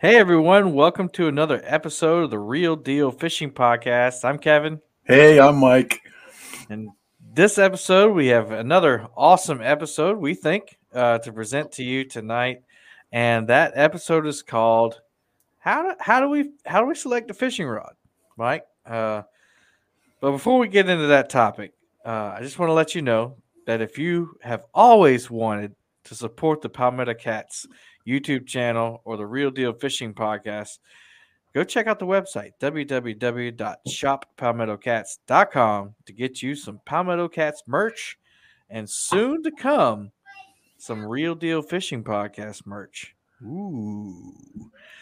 Hey everyone, welcome to another episode of the Real Deal Fishing Podcast. I'm Kevin. Hey, I'm Mike. And this episode, we have another awesome episode, we think, uh, to present to you tonight. And that episode is called How do, how do we how do we select a fishing rod, Mike? Uh, but before we get into that topic, uh, I just want to let you know that if you have always wanted to support the Palmetto Cats YouTube channel or the Real Deal Fishing Podcast, go check out the website www.shoppalmettocats.com to get you some Palmetto Cats merch and soon to come some Real Deal Fishing Podcast merch. Ooh.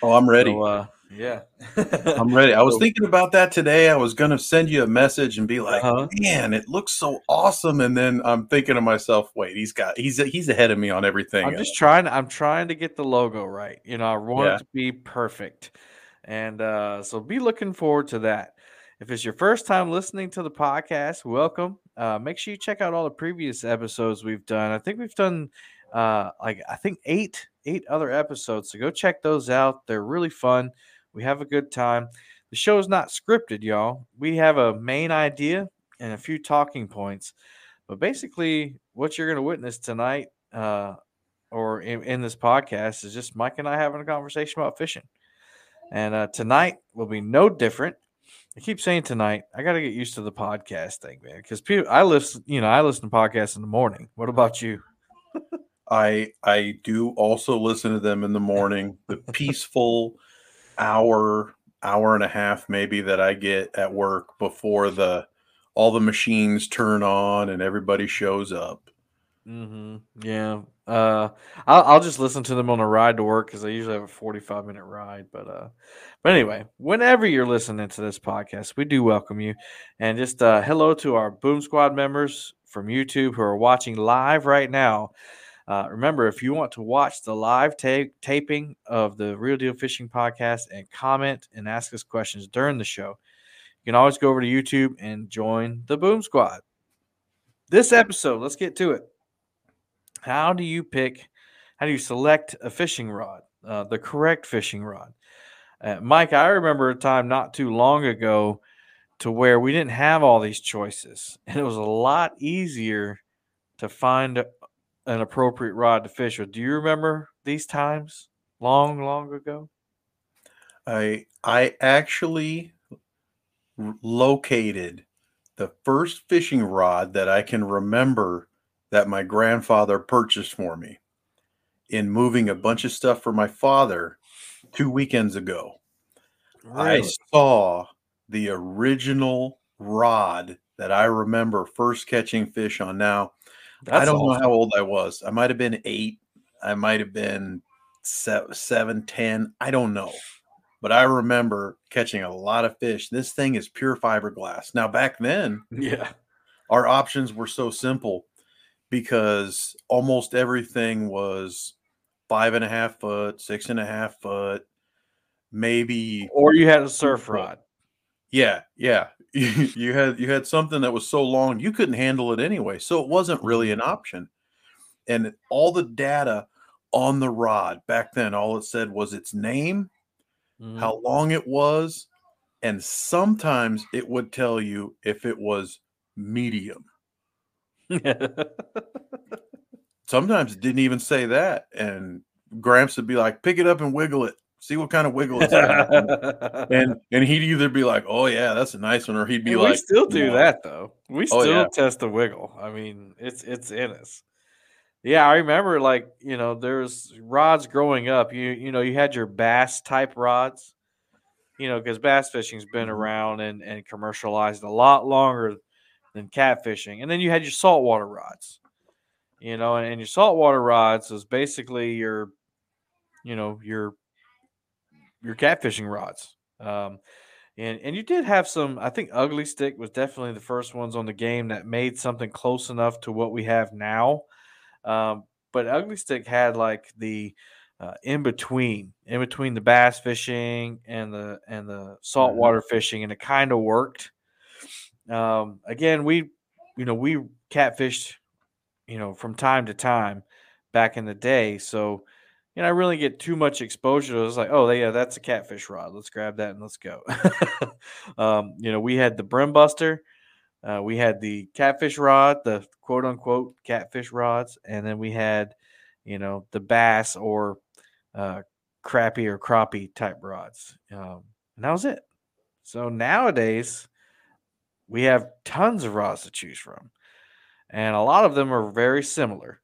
Oh, I'm ready. So, uh, yeah. I'm ready. I was thinking about that today. I was going to send you a message and be like, Uh-huh. "Man, it looks so awesome." And then I'm thinking to myself, "Wait, he's got he's he's ahead of me on everything." I'm just trying. I'm trying to get the logo right. You know, I want Yeah. it to be perfect, and uh, so be looking forward to that. If it's your first time listening to the podcast, welcome. Uh, make sure you check out all the previous episodes we've done. I think we've done uh, like I think eight eight other episodes. So go check those out. They're really fun. We have a good time. The show is not scripted, y'all. We have a main idea and a few talking points, but basically, what you're going to witness tonight. Uh, or in, in this podcast is just Mike and I having a conversation about fishing. And uh, tonight will be no different. I keep saying tonight. I got to get used to the podcast thing, man, because people I listen, you know, I listen to podcasts in the morning. What about you? I I do also listen to them in the morning. The peaceful hour hour and a half maybe that I get at work before the all the machines turn on and everybody shows up. Mm-hmm. Yeah. Uh, I'll, I'll just listen to them on a ride to work because I usually have a 45 minute ride. But uh, but anyway, whenever you're listening to this podcast, we do welcome you. And just uh, hello to our Boom Squad members from YouTube who are watching live right now. Uh, remember, if you want to watch the live ta- taping of the Real Deal Fishing Podcast and comment and ask us questions during the show, you can always go over to YouTube and join the Boom Squad. This episode, let's get to it. How do you pick? How do you select a fishing rod, uh, the correct fishing rod? Uh, Mike, I remember a time not too long ago to where we didn't have all these choices, and it was a lot easier to find an appropriate rod to fish with. Do you remember these times long, long ago? I I actually located the first fishing rod that I can remember that my grandfather purchased for me in moving a bunch of stuff for my father two weekends ago. I saw the original rod that I remember first catching fish on. Now, I don't awesome. know how old I was. I might have been eight. I might have been se- seven, ten. I don't know. But I remember catching a lot of fish. This thing is pure fiberglass. Now, back then, Yeah. our options were so simple because almost everything was five and a half foot, six and a half foot, maybe Or you had a surf rod. yeah, yeah. you had you had something that was so long you couldn't handle it anyway. So it wasn't really an option. And all the data on the rod back then, all it said was its name, Mhm. how long it was, and sometimes it would tell you if it was medium. Sometimes it didn't even say that. And Gramps would be like, pick it up and wiggle it. See what kind of wiggle it's got. and and he'd either be like, "Oh yeah, that's a nice one," or he'd be And like, we still do "No." that though. We Oh, still yeah. test the wiggle. I mean, it's it's in us. Yeah, I remember like, you know, there's rods growing up. You you know, you had your bass type rods. You know, because bass fishing's been Mhm. around and, and commercialized a lot longer than catfishing. And then you had your saltwater rods. You know, and, and your saltwater rods was basically your, you know, your your catfishing rods. Um, and and you did have some. I think Ugly Stik was definitely the first ones on the game that made something close enough to what we have now. Um, but Ugly Stik had like the uh, in between, in between the bass fishing and the and the saltwater fishing, and it kind of worked. Um, again, we, you know, we catfished, you know, from time to time back in the day. So, you know, I really get too much exposure. It's like, oh, yeah, that's a catfish rod. Let's grab that and let's go. um, you know, we had the brim buster, uh, we had the catfish rod, the quote unquote catfish rods, and then we had, you know, the bass or uh, crappie or crappie type rods. Um, and that was it. So nowadays, we have tons of rods to choose from, and a lot of them are very similar.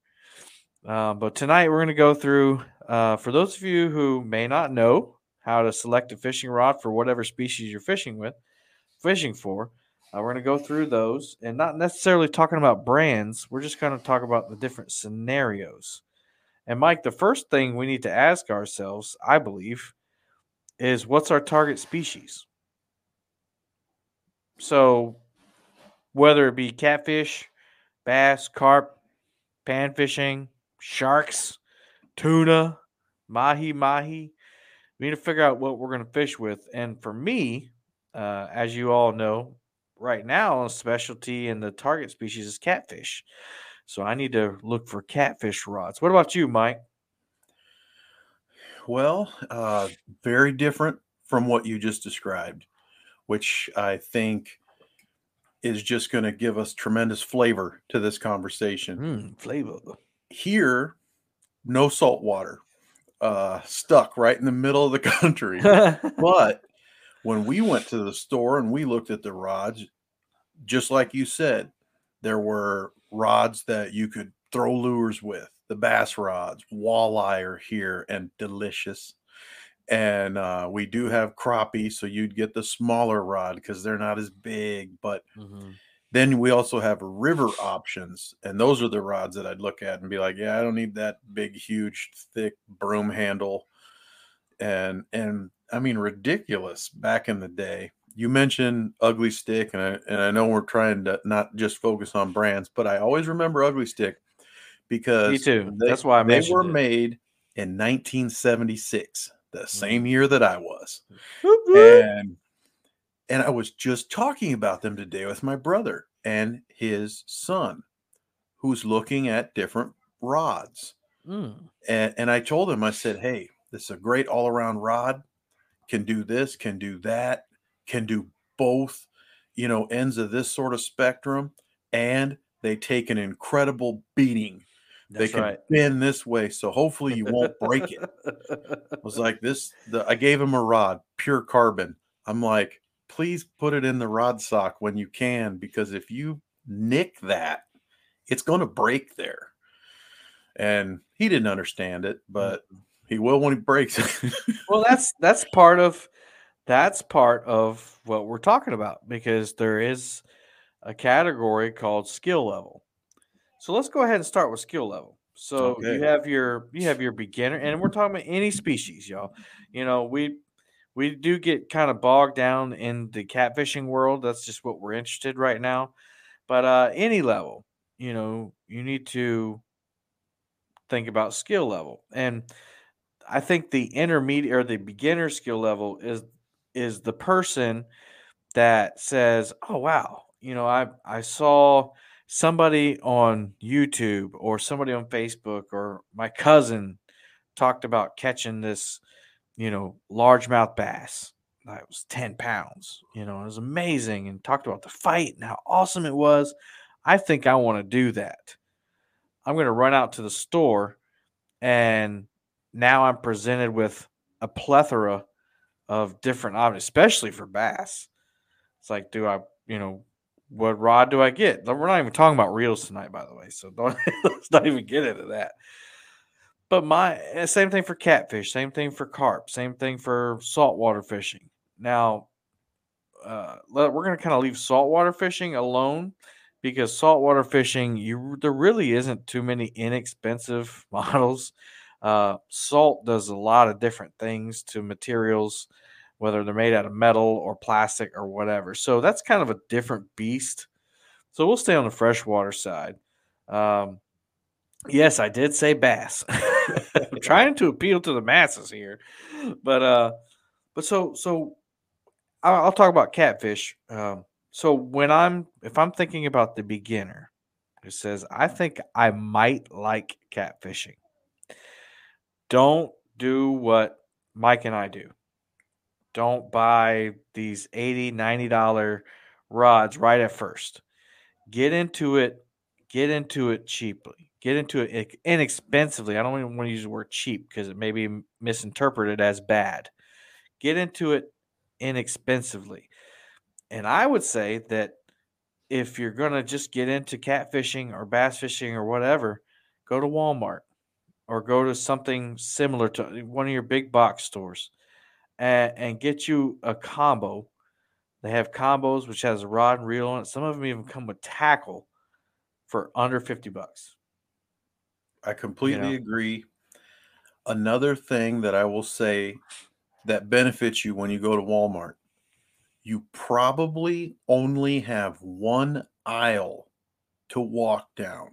Uh, but tonight we're going to go through, uh, for those of you who may not know how to select a fishing rod for whatever species you're fishing with, fishing for, uh, we're going to go through those and not necessarily talking about brands. We're just going to talk about the different scenarios. And Mike, the first thing we need to ask ourselves, I believe, is what's our target species? So, whether it be catfish, bass, carp, pan fishing, sharks, tuna, mahi mahi, we need to figure out what we're going to fish with. And for me, uh, as you all know, right now, a specialty in the target species is catfish. So I need to look for catfish rods. What about you, Mike? Well, uh, very different from what you just described, which I think is just going to give us tremendous flavor to this conversation. Mm, flavor. Here, no salt water, uh, stuck right in the middle of the country. but when we went to the store and we looked at the rods, just like you said, there were rods that you could throw lures with. The bass rods, walleye are here and delicious. And uh, we do have crappie, so you'd get the smaller rod because they're not as big. But mm-hmm. Then we also have river options, and those are the rods that I'd look at and be like, "Yeah, I don't need that big, huge, thick broom handle." And and I mean, ridiculous back in the day you mentioned Ugly Stik, and I, and I know we're trying to not just focus on brands, but I always remember Ugly Stik because me too. They, That's why I they were it. made in 1976, the mm. same year that I was, and and I was just talking about them today with my brother and his son, who's looking at different rods, mm. and and I told him I said, hey, this is a great all around rod, can do this, can do that can do both, you know, ends of this sort of spectrum, and they take an incredible beating. That's they can right. bend this way, so hopefully you won't break it. I was like, this. The, I gave him a rod, pure carbon. I'm like, please put it in the rod sock when you can, because if you nick that, it's going to break there. And he didn't understand it, mm. but he will when he breaks it. well, that's that's part of that's part of what we're talking about because there is a category called skill level. So let's go ahead and start with skill level. So okay. you have your you have your beginner, and we're talking about any species, y'all. You know, we we do get kind of bogged down in the catfishing world. That's just what we're interested right now. But uh any level, you know, you need to think about skill level. And I think the intermediate or the beginner skill level is is the person that says, "Oh wow, you know, I I saw somebody on YouTube or somebody on Facebook or my cousin talked about catching this, you know, largemouth bass that was 10 pounds, you know, it was amazing and talked about the fight and how awesome it was. I think I want to do that. I'm going to run out to the store and now I'm presented with a plethora of different options, especially for bass. It's like, do I, you know, what rod do I get? We're not even talking about reels tonight, by the way. So don't let's not even get into that. But my eh, same thing for catfish, same thing for carp, same thing for saltwater fishing. Now, uh, we're going to kind of leave saltwater fishing alone because saltwater fishing, you there really isn't too many inexpensive models uh, salt does a lot of different things to materials, whether they're made out of metal or plastic or whatever. So that's kind of a different beast. So we'll stay on the freshwater side. Um, yes, I did say bass. I'm trying to appeal to the masses here, but uh, but so so I'll, talk about catfish. Um, so when I'm if I'm thinking about the beginner, who says I think I might like catfishing don't do what Mike and I do. Don't buy these 80 90 dollar rods right at first. Get into it, get into it cheaply. Get into it inexpensively. I don't even want to use the word cheap because it may be misinterpreted as bad. Get into it inexpensively. And I would say that if you're going to just get into catfishing or bass fishing or whatever, go to Walmart or go to something similar to uh, one of your big box stores and, and get you a combo. They have combos which has a rod and reel on it. Some of them even come with tackle for under 50 bucks. I completely you know? agree. Another thing that I will say that benefits you when you go to Walmart, you probably only have one aisle to walk down.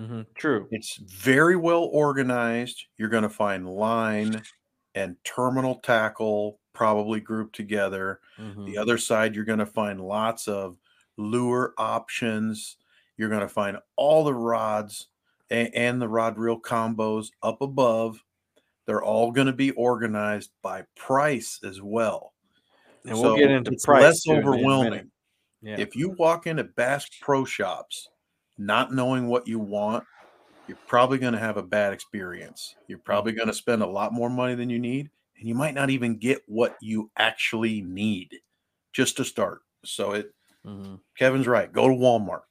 Mm-hmm. True. It's very well organized. You're going to find line and terminal tackle probably grouped together. Mm-hmm. The other side, you're going to find lots of lure options. You're going to find all the rods and, and the rod reel combos up above. They're all going to be organized by price as well. And we'll get into price less overwhelming. Yeah. If you walk into Bass Pro Shops not knowing what you want, you're probably going to have a bad experience. You're probably mm-hmm. going to spend a lot more money than you need, and you might not even get what you actually need just to start. So it, mm-hmm. Kevin's right. Go to Walmart.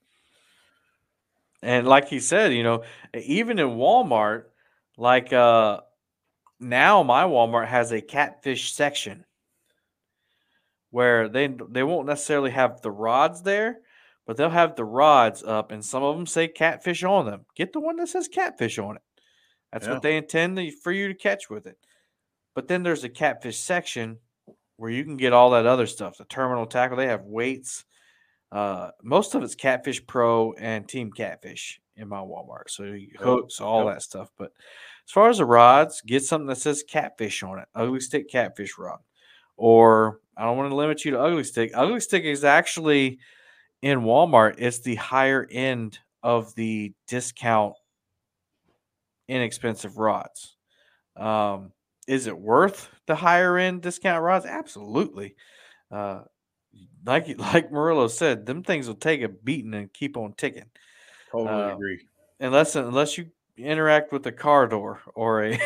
And like he said, you know, even in Walmart, like uh now my Walmart has a catfish section where they they won't necessarily have the rods there, but they'll have the rods up, and some of them say catfish on them. Get the one that says catfish on it. That's yeah. what they intend for you to catch with it. But then there's a catfish section where you can get all that other stuff. The terminal tackle, they have weights. Uh, most of it's Catfish Pro and Team Catfish in my Walmart. So hooks, all yep. that stuff. But as far as the rods, get something that says catfish on it. Ugly Stik catfish rod. Or I don't want to limit you to Ugly Stik. Ugly Stik is actually in Walmart, it's the higher end of the discount inexpensive rods. Um, is it worth the higher end discount rods? Absolutely. Uh, like like Murillo said, them things will take a beating and keep on ticking. Totally uh, agree. Unless unless you interact with a car door or a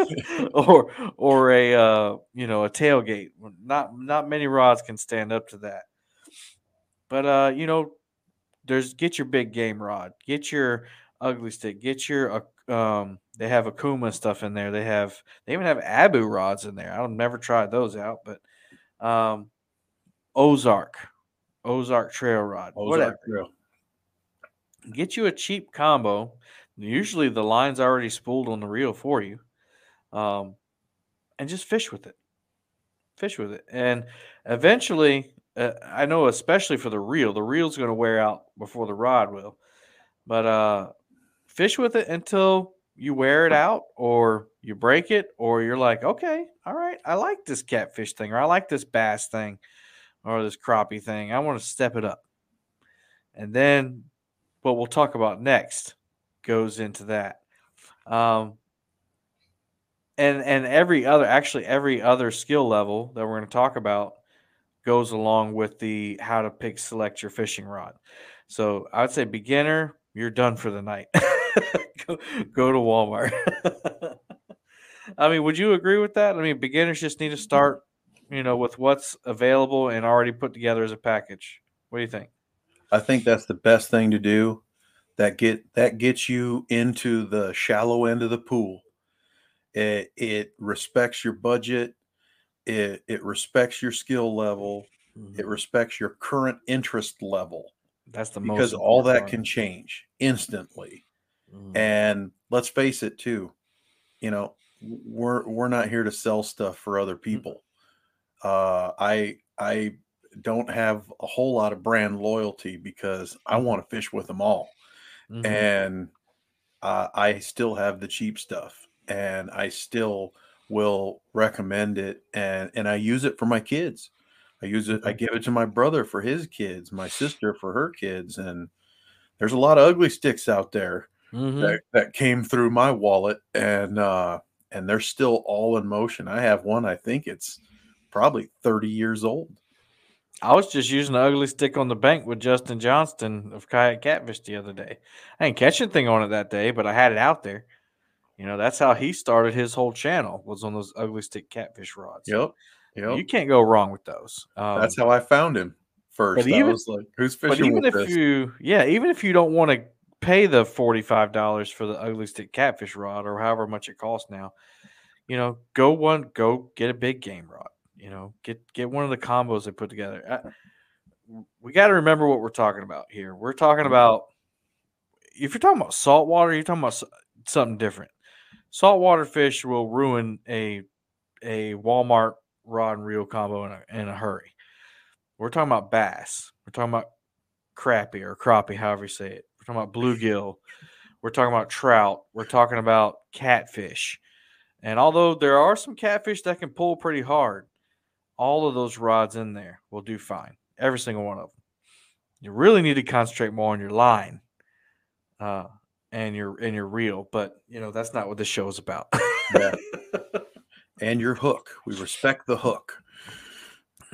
or or a uh, you know a tailgate. Not not many rods can stand up to that. But uh, you know, there's get your big game rod, get your Ugly Stik, get your uh, um. They have Okuma stuff in there. They have they even have Abu rods in there. I've never tried those out, but um, Ozark, Ozark Trail Rod, Ozark whatever. Trail. Get you a cheap combo. Usually the line's already spooled on the reel for you, um, and just fish with it. Fish with it, and eventually uh, I know, especially for the reel, the reel's going to wear out before the rod will. But uh, fish with it until you wear it out, or you break it, or you're like, okay, all right, I like this catfish thing, or I like this bass thing, or this crappie thing. I want to step it up. And then what we'll talk about next goes into that. Um, and and every other actually every other skill level that we're going to talk about goes along with the how to pick select your fishing rod. So I would say beginner, you're done for the night. go, go to Walmart. I mean, would you agree with that? I mean, beginners just need to start, you know, with what's available and already put together as a package. What do you think? I think that's the best thing to do. That get that gets you into the shallow end of the pool. It it respects your budget it it respects your skill level mm-hmm. it respects your current interest level that's the most because all that part. can change instantly mm-hmm. and let's face it too you know we're we're not here to sell stuff for other mm-hmm. people uh i i don't have a whole lot of brand loyalty because i mm-hmm. want to fish with them all mm-hmm. and uh, i still have the cheap stuff and i still will recommend it and and I use it for my kids. I use it I mm-hmm. give it to my brother for his kids, my sister for her kids and there's a lot of Ugly Stiks out there mm-hmm. that, that came through my wallet and uh and they're still all in motion. I have one. I think it's probably 30 years old. I was just using the Ugly Stik on the bank with Justin Johnston of Kayak Catfish the other day. I didn't catch anything on it that day, but I had it out there. You know, that's how he started his whole channel was on those Ugly Stik catfish rods. Yep. Yep. You can't go wrong with those. Um, That's how I found him first. but I even- was like, who's but fishing even with if this? you, yeah, even if you don't want to pay the forty-five dollars for the Ugly Stik catfish rod or however much it costs now, you know, go one, go get a big game rod. You know, get get one of the combos they put together. Uh, I, we got to remember what we're talking about here. We're talking mm-hmm. about if you're talking about saltwater, you're talking about something different. Saltwater fish will ruin a a Walmart rod and reel combo in a, in a hurry. We're talking about bass. We're talking about crappie or crappie, however you say it. We're talking about bluegill. We're talking about trout. We're talking about catfish. And although there are some catfish that can pull pretty hard, all of those rods in there will do fine. Every single one of them. You really need to concentrate more on your line uh, and your and your reel, but you know that's not what this show is about. Yeah. and your hook. We respect the hook.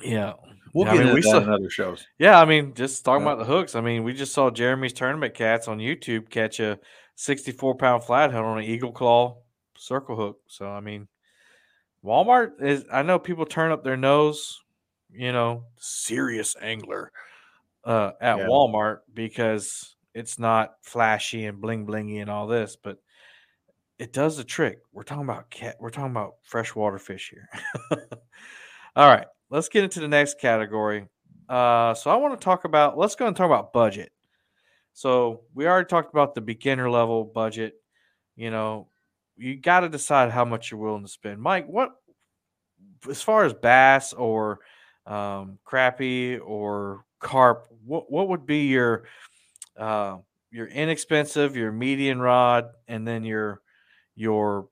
yeah, We'll Yeah, I get mean, into we that saw- in other shows. Yeah, I mean, just talking Yeah. about the hooks. I mean, we just saw Jeremy's tournament cats on YouTube catch a 64 pound flathead on an eagle claw circle hook. So, I mean, Walmart is, I know people turn up their nose, you know, serious angler uh, at Yeah. Walmart because it's not flashy and bling blingy and all this, but it does the trick. We're talking about cat, we're talking about freshwater fish here. all right, let's get into the next category. Uh, so I want to talk about. Let's go and talk about budget. So we already talked about the beginner level budget. You know, you got to decide how much you're willing to spend. Mike, what as far as bass or um, crappie or carp, what what would be your uh, your inexpensive, your median rod, and then your your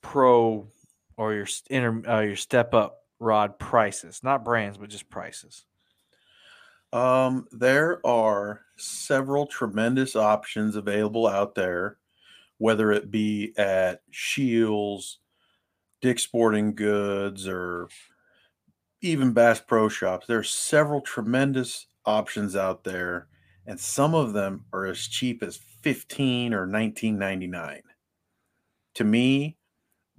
pro or your inter, uh, your step up rod prices, not brands, but just prices. Um, there are several tremendous options available out there, whether it be at Scheels, Dick Sporting Goods, or even Bass Pro Shops. There are several tremendous options out there, and some of them are as cheap as 15 or 19.99. To me,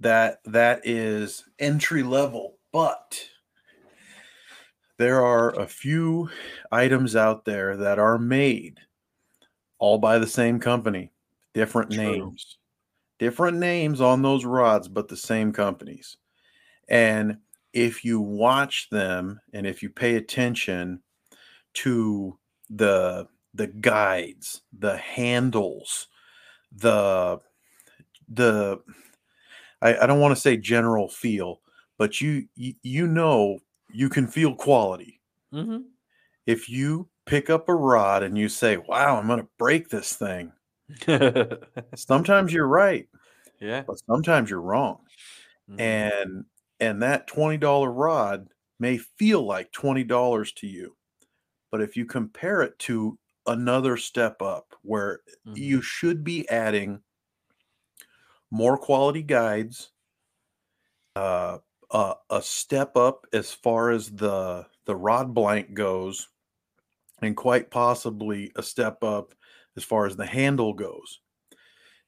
that that is entry level, but there are a few items out there that are made all by the same company, different True. names, different names on those rods, but the same companies. And if you watch them and if you pay attention to the the guides, the handles, the the I, I don't want to say general feel, but you, you know you can feel quality Mm-hmm. if you pick up a rod and you say, "Wow, I'm going to break this thing." Sometimes you're right, yeah. but sometimes you're wrong. Mhm. And and that $20 rod may feel like $20 to you. But if you compare it to another step up where Mhm. you should be adding more quality guides, uh, uh, a step up as far as the the rod blank goes, and quite possibly a step up as far as the handle goes.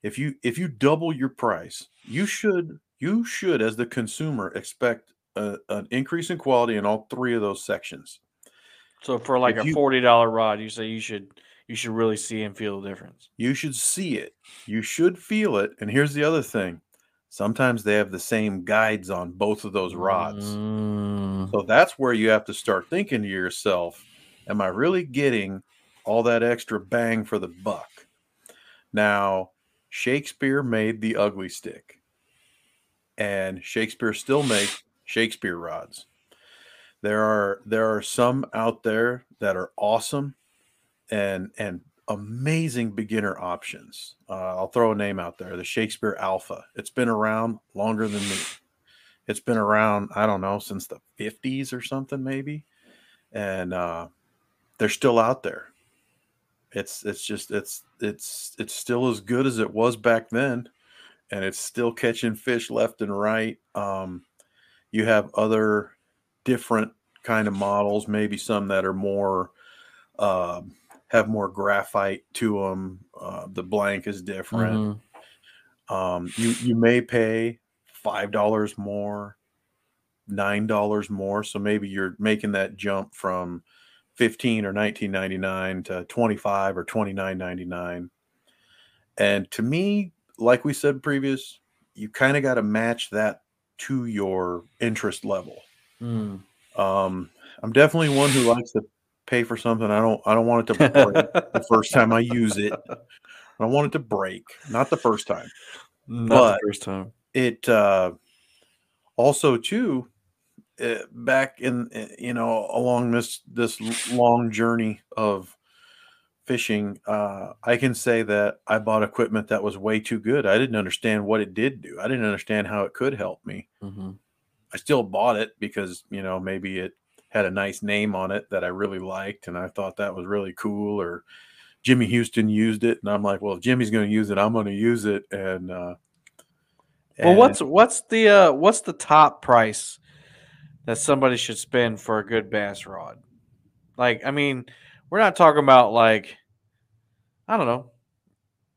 If you if you double your price, you should you should as the consumer expect a, an increase in quality in all three of those sections. So for like if a you- forty dollar rod, you say you should you should really see and feel the difference. You should see it. You should feel it. And here's the other thing. Sometimes they have the same guides on both of those rods. Mm. So that's where you have to start thinking to yourself, am I really getting all that extra bang for the buck? Now, Shakespeare made the Ugly Stik, and Shakespeare still makes Shakespeare rods. There are there are some out there that are awesome and and amazing beginner options. Uh, I'll throw a name out there, the Shakespeare Alpha. It's been around longer than me. It's been around, I don't know, since the 50s or something, maybe. And uh, they're still out there. It's it's just it's it's it's still as good as it was back then. and it's still catching fish left and right. Um, you have other different kind of models, maybe some that are more uh, have more graphite to them. Uh, the blank is different. Mhm. Um, you you may pay five dollars more, nine dollars more. So maybe you're making that jump from fifteen or nineteen ninety nine to twenty five or twenty nine ninety nine. And to me, like we said previous, you kind of got to match that to your interest level. Mm. Um, I'm definitely one who likes to pay for something. I don't I don't want it to break the first time I use it. I don't want it to break. Not the first time. Not But- the first time. it uh also too uh, back in uh, you know along this this long journey of fishing uh i can say that i bought equipment that was way too good. I didn't understand what it did do. I didn't understand how it could help me. Mhm. i still bought it because you know maybe it had a nice name on it that i really liked and i thought that was really cool or jimmy houston used it and i'm like well if jimmy's going to use it i'm going to use it. And uh Well, what's what's the uh, what's the top price that somebody should spend for a good bass rod? Like, I mean, we're not talking about like, I don't know,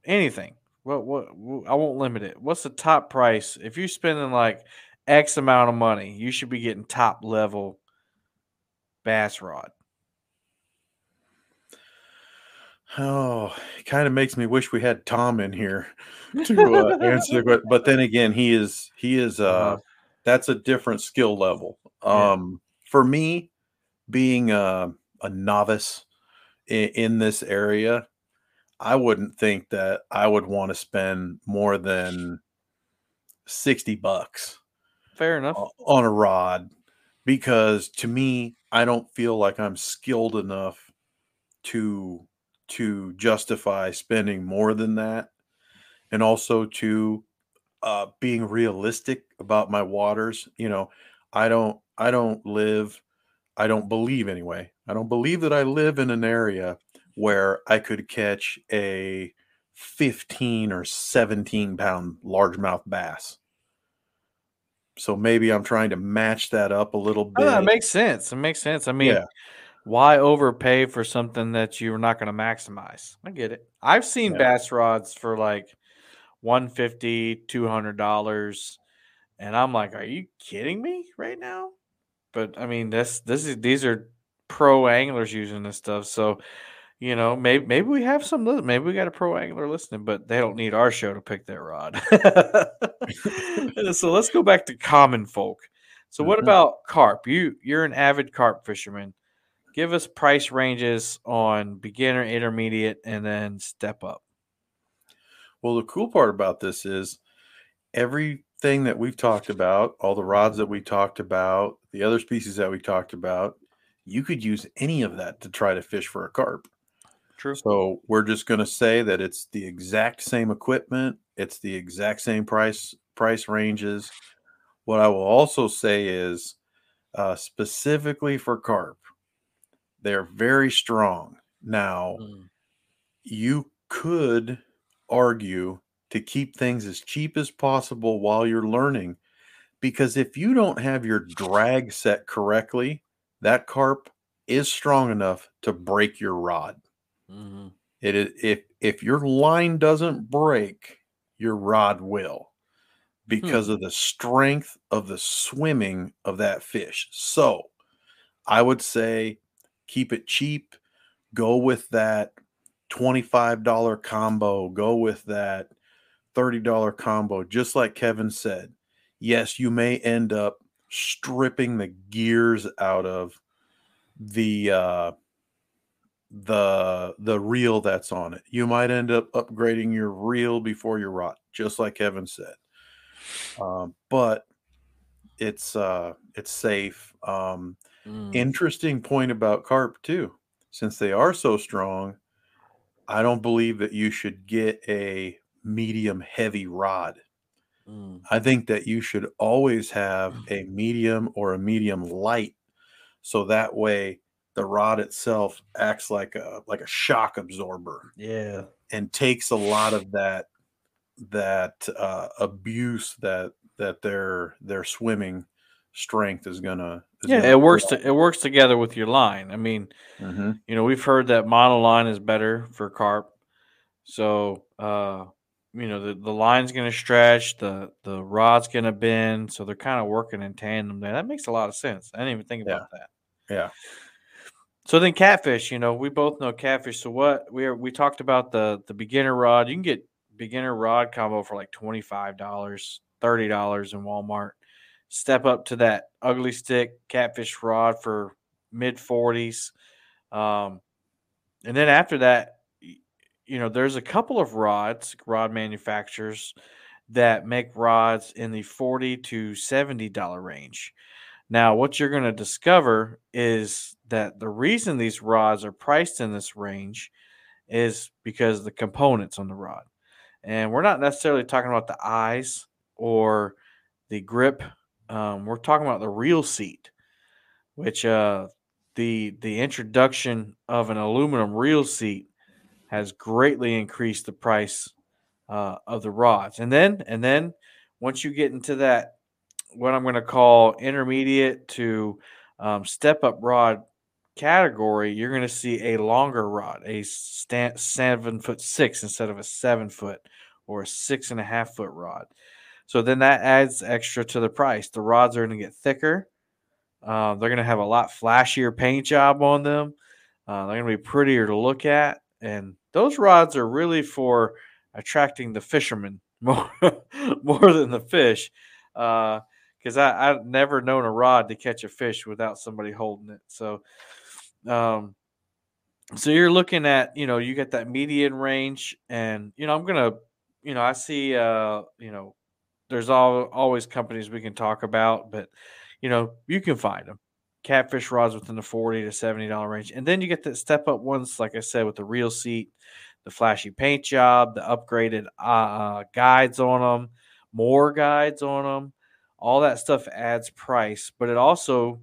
anything. What what wh- I won't limit it. What's the top price if you're spending like X amount of money? You should be getting top level bass rod. Oh, it kind of makes me wish we had Tom in here to uh, answer the question. But then again, he is he is uh Uh-huh. that's a different skill level. Yeah. Um for me, being a, a novice in, in this area, I wouldn't think that I would want to spend more than 60 bucks Fair enough. on a rod because to me I don't feel like I'm skilled enough to to justify spending more than that and also to uh being realistic about my waters you know I don't I don't live I don't believe anyway I don't believe that I live in an area where I could catch a 15 or 17 pound largemouth bass so maybe I'm trying to match that up a little Oh, bit. that makes sense. It makes sense. I mean, yeah, why overpay for something that you're not going to maximize? I get it. I've seen Yeah. bass rods for like 150 200 dollars and I'm like, are you kidding me right now? But I mean, this this is these are pro anglers using this stuff. So, you know, maybe maybe we have some maybe we got a pro angler listening, but they don't need our show to pick their rod. so let's go back to common folk. So what Mhm. about carp? You you're an avid carp fisherman. Give us price ranges on beginner, intermediate, and then step up. Well, the cool part about this is everything that we've talked about, all the rods that we talked about, the other species that we talked about, you could use any of that to try to fish for a carp. True. So we're just going to say that it's the exact same equipment, it's the exact same price price ranges. What I will also say is uh, specifically for carp, they're very strong. Now, Mm. you could argue to keep things as cheap as possible while you're learning because if you don't have your drag set correctly that carp is strong enough to break your rod. Mhm. it is if if your line doesn't break your rod will because of the strength of the swimming of that fish. So i would say keep it cheap go with that $25 combo go with that $30 combo just like kevin said. Yes you may end up stripping the gears out of the uh the the reel that's on it. You might end up upgrading your reel before your rod just like kevin said. Um, but it's uh it's safe. Um Mm. interesting point about carp too. Since they are so strong i don't believe that you should get a medium heavy rod Mm. i think that you should always have a medium or a medium light so that way the rod itself acts like a like a shock absorber Yeah. and takes a lot of that that uh, abuse that that their their swimming strength is gonna. Is yeah, gonna it works. To, it works together with your line. I mean. Mhm. you know, we've heard that monoline is better for carp. So, uh, you know, the, the line's going to stretch, the the rod's going to bend, so they're kind of working in tandem there. That makes a lot of sense. I didn't even think Yeah. about that. Yeah. So then catfish, you know, we both know catfish. So what we are, we talked about the the beginner rod. You can get beginner rod combo for like twenty five dollars, thirty dollars in Walmart. Step up to that Ugly Stik catfish rod for mid forties, um, and then after that, you know, there's a couple of rods, rod manufacturers that make rods in the forty to seventy dollar range. Now, what you're going to discover is that the reason these rods are priced in this range is because the components on the rod. And we're not necessarily talking about the eyes or the grip. Um, we're talking about the reel seat, which uh, the the introduction of an aluminum reel seat has greatly increased the price uh, of the rods. And then and then once you get into that what I'm going to call intermediate to um, step up rod category, you're going to see a longer rod, a sta- seven foot six instead of a seven foot or a six and a half foot rod. So then that adds extra to the price. The rods are going to get thicker. Uh, they're going to have a lot flashier paint job on them. Uh, they're going to be prettier to look at. And those rods are really for attracting the fishermen more, more than the fish. Uh, because I I've never known a rod to catch a fish without somebody holding it. So, um, so you're looking at you know you get that median range, and you know I'm gonna you know I see uh you know there's all always companies we can talk about, but you know you can find them catfish rods within the forty to seventy dollar range, and then you get the step up ones like I said with the reel seat, the flashy paint job, the upgraded uh, guides on them, more guides on them all that stuff adds price, but it also,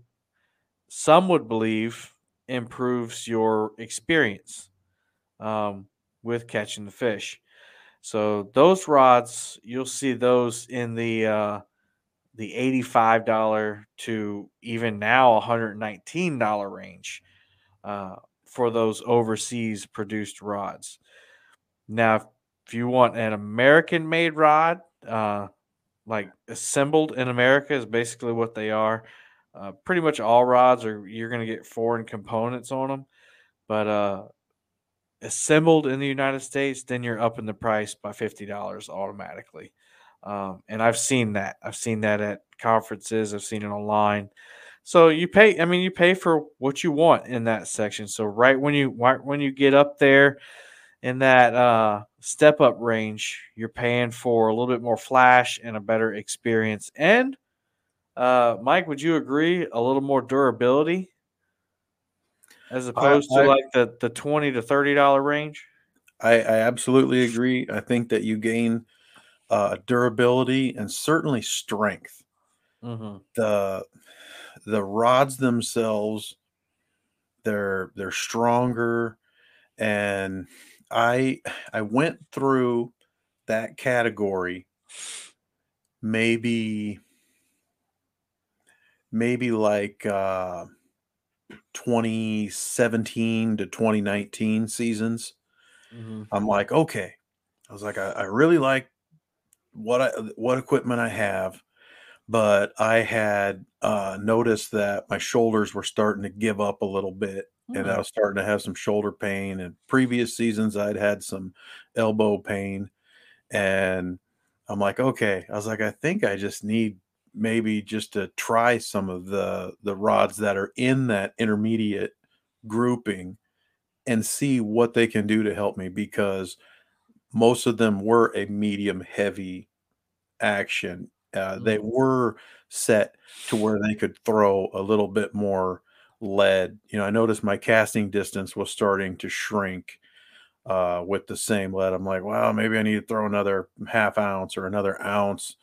some would believe, improves your experience um, with catching the fish. So those rods, you'll see those in the uh, the eighty-five dollar to even now one hundred nineteen dollar range uh, for those overseas produced rods. Now, if you want an American-made rod, uh, like assembled in America is basically what they are. Uh, pretty much all rods are you're going to get foreign components on them, but uh, assembled in the United States, then you're up in the price by fifty dollars automatically. Um, and I've seen that. I've seen that at conferences. I've seen it online. So you pay. I mean, you pay for what you want in that section. So right when you right when you get up there in that uh, step up range, you're paying for a little bit more flash and a better experience. And uh, Mike, would you agree? A little more durability as opposed I- to like the the twenty to thirty dollar range. I, I absolutely agree. I think that you gain uh, durability and certainly strength. Mm-hmm. the The rods themselves, they're they're stronger, and I I went through that category maybe maybe like uh 2017 to 2019 seasons Mm-hmm. i'm like okay i was like i, I really like what i what equipment i have but i had uh noticed that my shoulders were starting to give up a little bit and I was starting to have some shoulder pain. And previous seasons, I'd had some elbow pain, and I'm like, okay. I was like, I think I just need maybe just to try some of the the rods that are in that intermediate grouping and see what they can do to help me because most of them were a medium heavy action. Uh, They were set to where they could throw a little bit more lead. You know, I noticed my casting distance was starting to shrink uh, with the same lead. I'm like, wow, maybe I need to throw another half ounce or another ounce.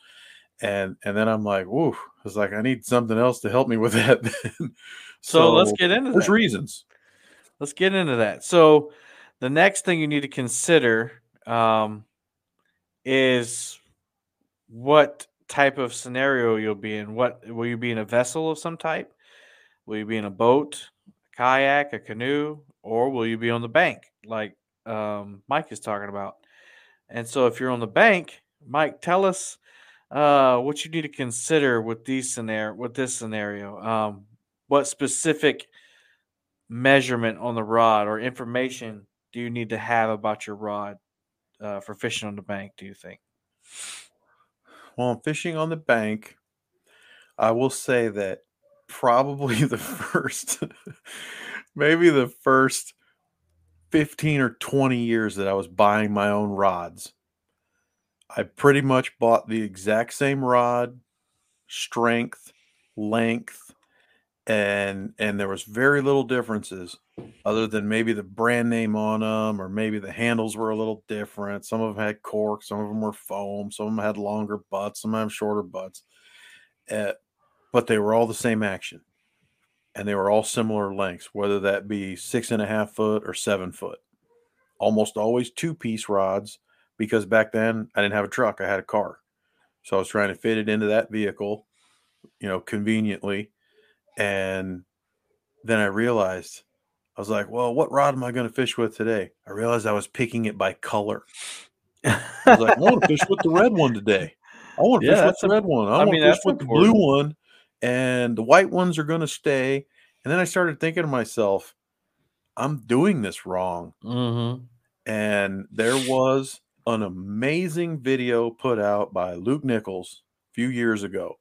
And and then I'm like, whoo, it's like, I need something else to help me with that. then. So, let's get into there's that. reasons. Let's get into that. So, the next thing you need to consider um, is what type of scenario you'll be in. What will you be in a vessel of some type? Will you be in a boat, a kayak, a canoe, or will you be on the bank like um, Mike is talking about? And so, if you're on the bank, Mike, tell us uh, what you need to consider with these scenario with this scenario. Um, what specific measurement on the rod or information do you need to have about your rod uh, for fishing on the bank? Do you think? Well, I'm fishing on the bank. I will say that probably the first, maybe the first 15 or 20 years that I was buying my own rods, I pretty much bought the exact same rod, strength, length, and and there was very little differences other than maybe the brand name on them or maybe the handles were a little different. Some of them had cork some of them were foam some of them had longer butts some of them shorter butts uh, but they were all the same action and they were all similar lengths whether that be six and a half foot or seven foot. Almost always two piece rods because back then i didn't have a truck i had a car. So i was trying to fit it into that vehicle you know conveniently and then I realized, I was like, well, what rod am I going to fish with today? I realized I was picking it by color. I was like, I want to fish with the red one today. I want to Yeah, fish with the a- red one. I, I want mean, to fish with the blue one. And the white ones are going to stay. And then I started thinking to myself, I'm doing this wrong. Mm-hmm. And there was an amazing video put out by Luke Nichols a few years ago.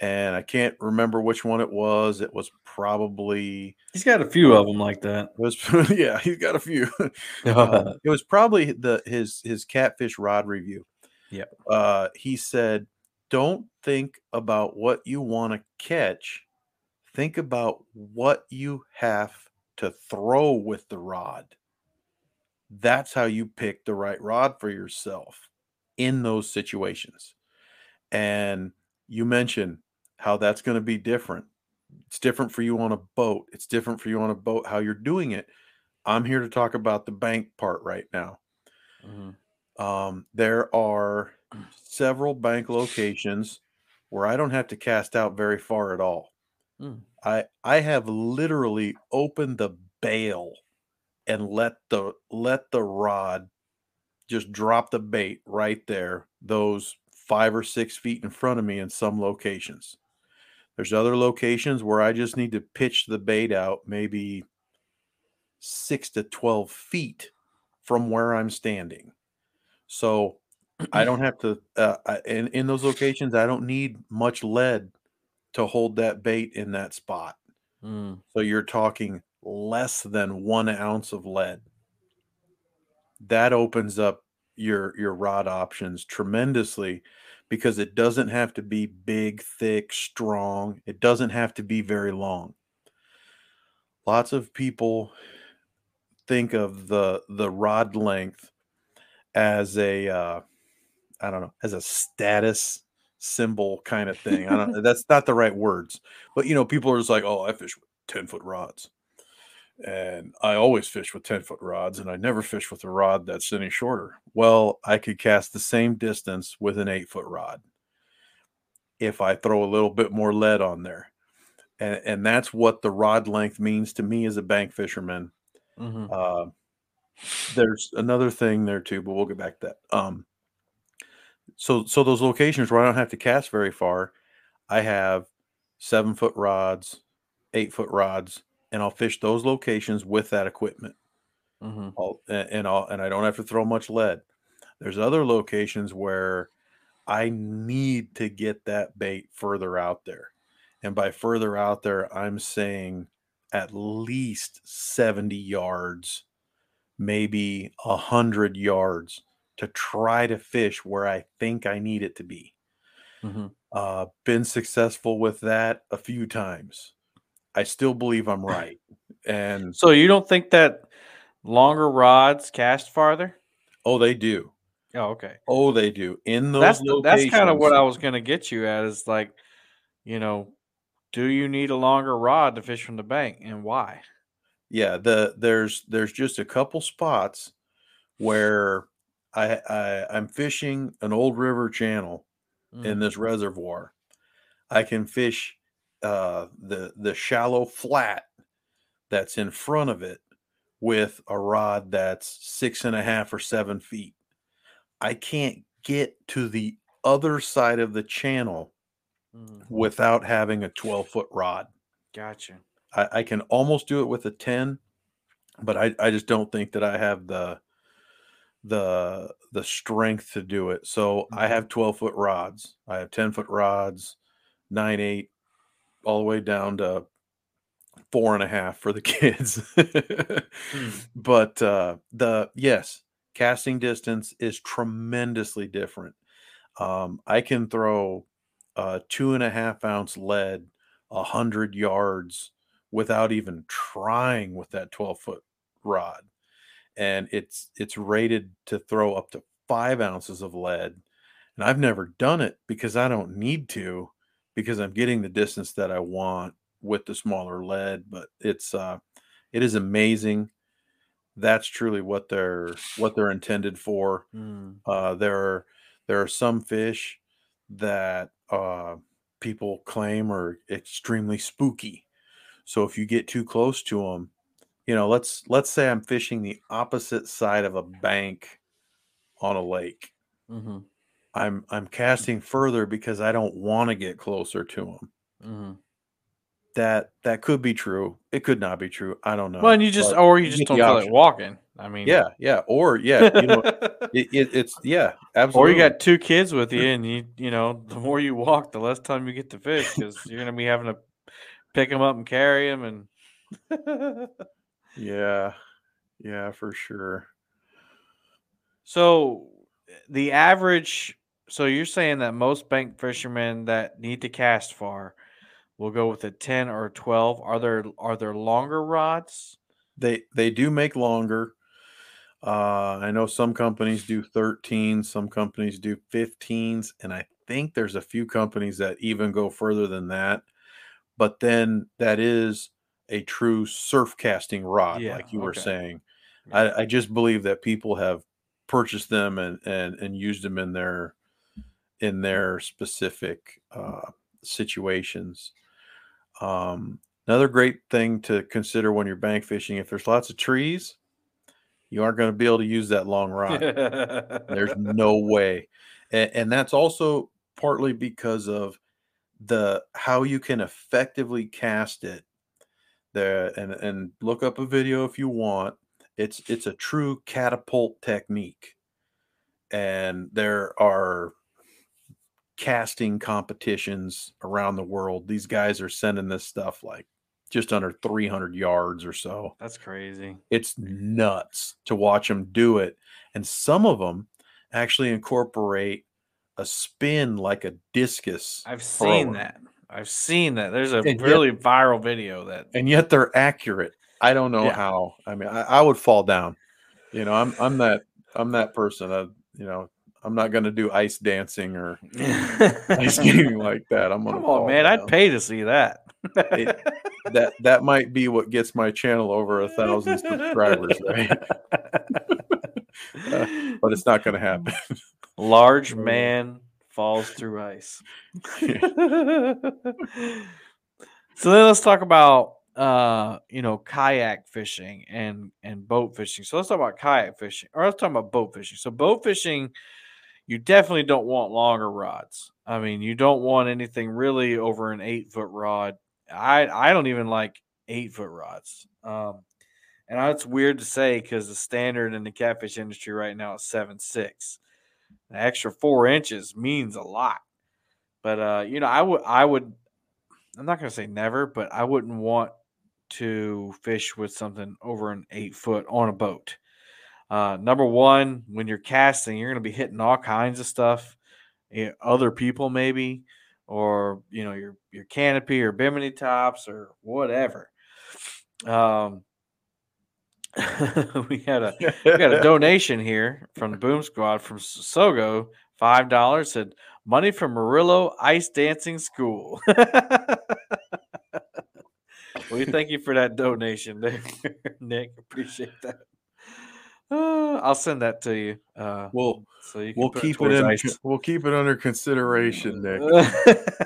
And I can't remember which one it was. It was probably He's got a few of them like that. was yeah, he's got a few. Uh, it was probably the his his catfish rod review. Yeah, Uh, he said, "Don't think about what you want to catch. Think about what you have to throw with the rod. That's how you pick the right rod for yourself in those situations." And you mentioned how that's going to be different. It's different for you on a boat. It's different for you on a boat how you're doing it. I'm here to talk about the bank part right now. Mhm. Um, there are several bank locations where I don't have to cast out very far at all. Mm. I I have literally opened the bail and let the let the rod just drop the bait right there, those five or six feet in front of me in some locations. There's other locations where I just need to pitch the bait out maybe six to 12 feet from where I'm standing. So I don't have to, uh, I, in, in those locations, I don't need much lead to hold that bait in that spot. Mm. So you're talking less than one ounce of lead. That opens up your your rod options tremendously because it doesn't have to be big, thick, strong. It doesn't have to be very long. Lots of people think of the the rod length as a uh, I don't know as a status symbol kind of thing. I don't. that's not the right words, but you know, people are just like, oh, I fish with ten foot rods, and I always fish with ten foot rods, and I never fish with a rod that's any shorter. Well, I could cast the same distance with an eight foot rod if I throw a little bit more lead on there. And, and that's what the rod length means to me as a bank fisherman. Mhm. Uh, there's another thing there too, but we'll get back to that. Um, so so those locations where I don't have to cast very far, I have seven foot rods, eight foot rods, and I'll fish those locations with that equipment. Mhm. I'll, and I'll, and I don't have to throw much lead. There's other locations where I need to get that bait further out there. And by further out there, I'm saying at least 70 yards, maybe 100 yards to try to fish where I think I need it to be. Mhm. Uh, been successful with that a few times. I still believe I'm right. And So you don't think that longer rods cast farther? oh, they do. Oh, okay. Oh, they do. In those That's the- that's kind of what I was going to get you at. Is like, you know, do you need a longer rod to fish from the bank, and why? yeah the there's there's just a couple spots where I, I I'm fishing an old river channel in Mm. this reservoir. I can fish uh, the the shallow flat that's in front of it with a rod that's six and a half or seven feet. I can't get to the other side of the channel Mm. without having a 12 foot rod. Gotcha. I, I can almost do it with a 10, but I, I just don't think that I have the the the strength to do it. So I Mhm. have 12 foot rods. I have 10 foot rods, nine, eight, all the way down to four and a half for the kids. Hmm. but uh the yes, casting distance is tremendously different. Um, I can throw uh two and a half ounce lead a hundred yards without even trying with that 12 foot rod. And it's it's rated to throw up to five ounces of lead. And I've never done it because I don't need to, because I'm getting the distance that I want with the smaller lead. But it's uh it is amazing. That's truly what they're what they're intended for. Mm. Uh, there are there are some fish that uh, people claim are extremely spooky. So if you get too close to them, you know, let's let's say I'm fishing the opposite side of a bank on a lake. hmm I'm I'm casting further because I don't want to get closer to them. hmm That that could be true. It could not be true. I don't know. Well, and you just, But or you you just don't feel like walking. I mean, yeah, yeah, or yeah, you know, it, it, it's yeah, absolutely. or you got two kids with you, and you, you know, the more you walk, the less time you get to fish because you're gonna be having to pick them up and carry them, and Yeah. Yeah, for sure. so the average. So you're saying that most bank fishermen that need to cast far will go with a ten or a twelve. Are there are there longer rods? They they do make longer. Uh I know some companies do 13, some companies do 15s, and I think there's a few companies that even go further than that. But then that is a true surf casting rod, Yeah, like you were saying. I, I just believe that people have purchased them and and and used them in their in their specific uh, situations. Um, another great thing to consider when you're bank fishing: if there's lots of trees, you aren't going to be able to use that long rod. There's no way, and, and that's also partly because of the how you can effectively cast it. There and and look up a video if you want. It's it's a true catapult technique, and there are casting competitions around the world. These guys are sending this stuff like just under 300 yards or so That's crazy. it's nuts to watch them do it. And some of them actually incorporate a spin like a discus, I've seen thrower. that. I've seen that. There's a And yet- really viral video that and yet they're accurate. I don't know Yeah. how. I mean, I, I would fall down. You know, I'm I'm that I'm that person. I, you know, I'm not going to do ice dancing or ice skating like that. I'm gonna Come on, man! I'd pay to see that. that that might be what gets my channel over a thousand subscribers, right? But it's not going to happen. Large Uh, man falls through ice. so then let's talk about uh you know kayak fishing and and boat fishing. So let's talk about kayak fishing or let's talk about boat fishing. So boat fishing you definitely don't want longer rods. I mean, you don't want anything really over an 8 foot rod. I I don't even like 8 foot rods. Um and that's weird to say because the standard in the catfish industry right now is seven six. An extra four inches means a lot. But uh, you know, I would I would I'm not gonna say never, but I wouldn't want to fish with something over an eight foot on a boat. Uh, number one, when you're casting, you're gonna be hitting all kinds of stuff, eh, other people maybe, or you know your your canopy or bimini tops or whatever. Um, we had a we got a donation here from the Boom Squad from Sogo, five dollars. Said money from Murillo Ice Dancing School. we thank you for that donation, Nick. Appreciate that. Uh, I'll send that to you. Uh, We'll so you can we'll keep it towards in ice. we'll keep it under consideration, Nick.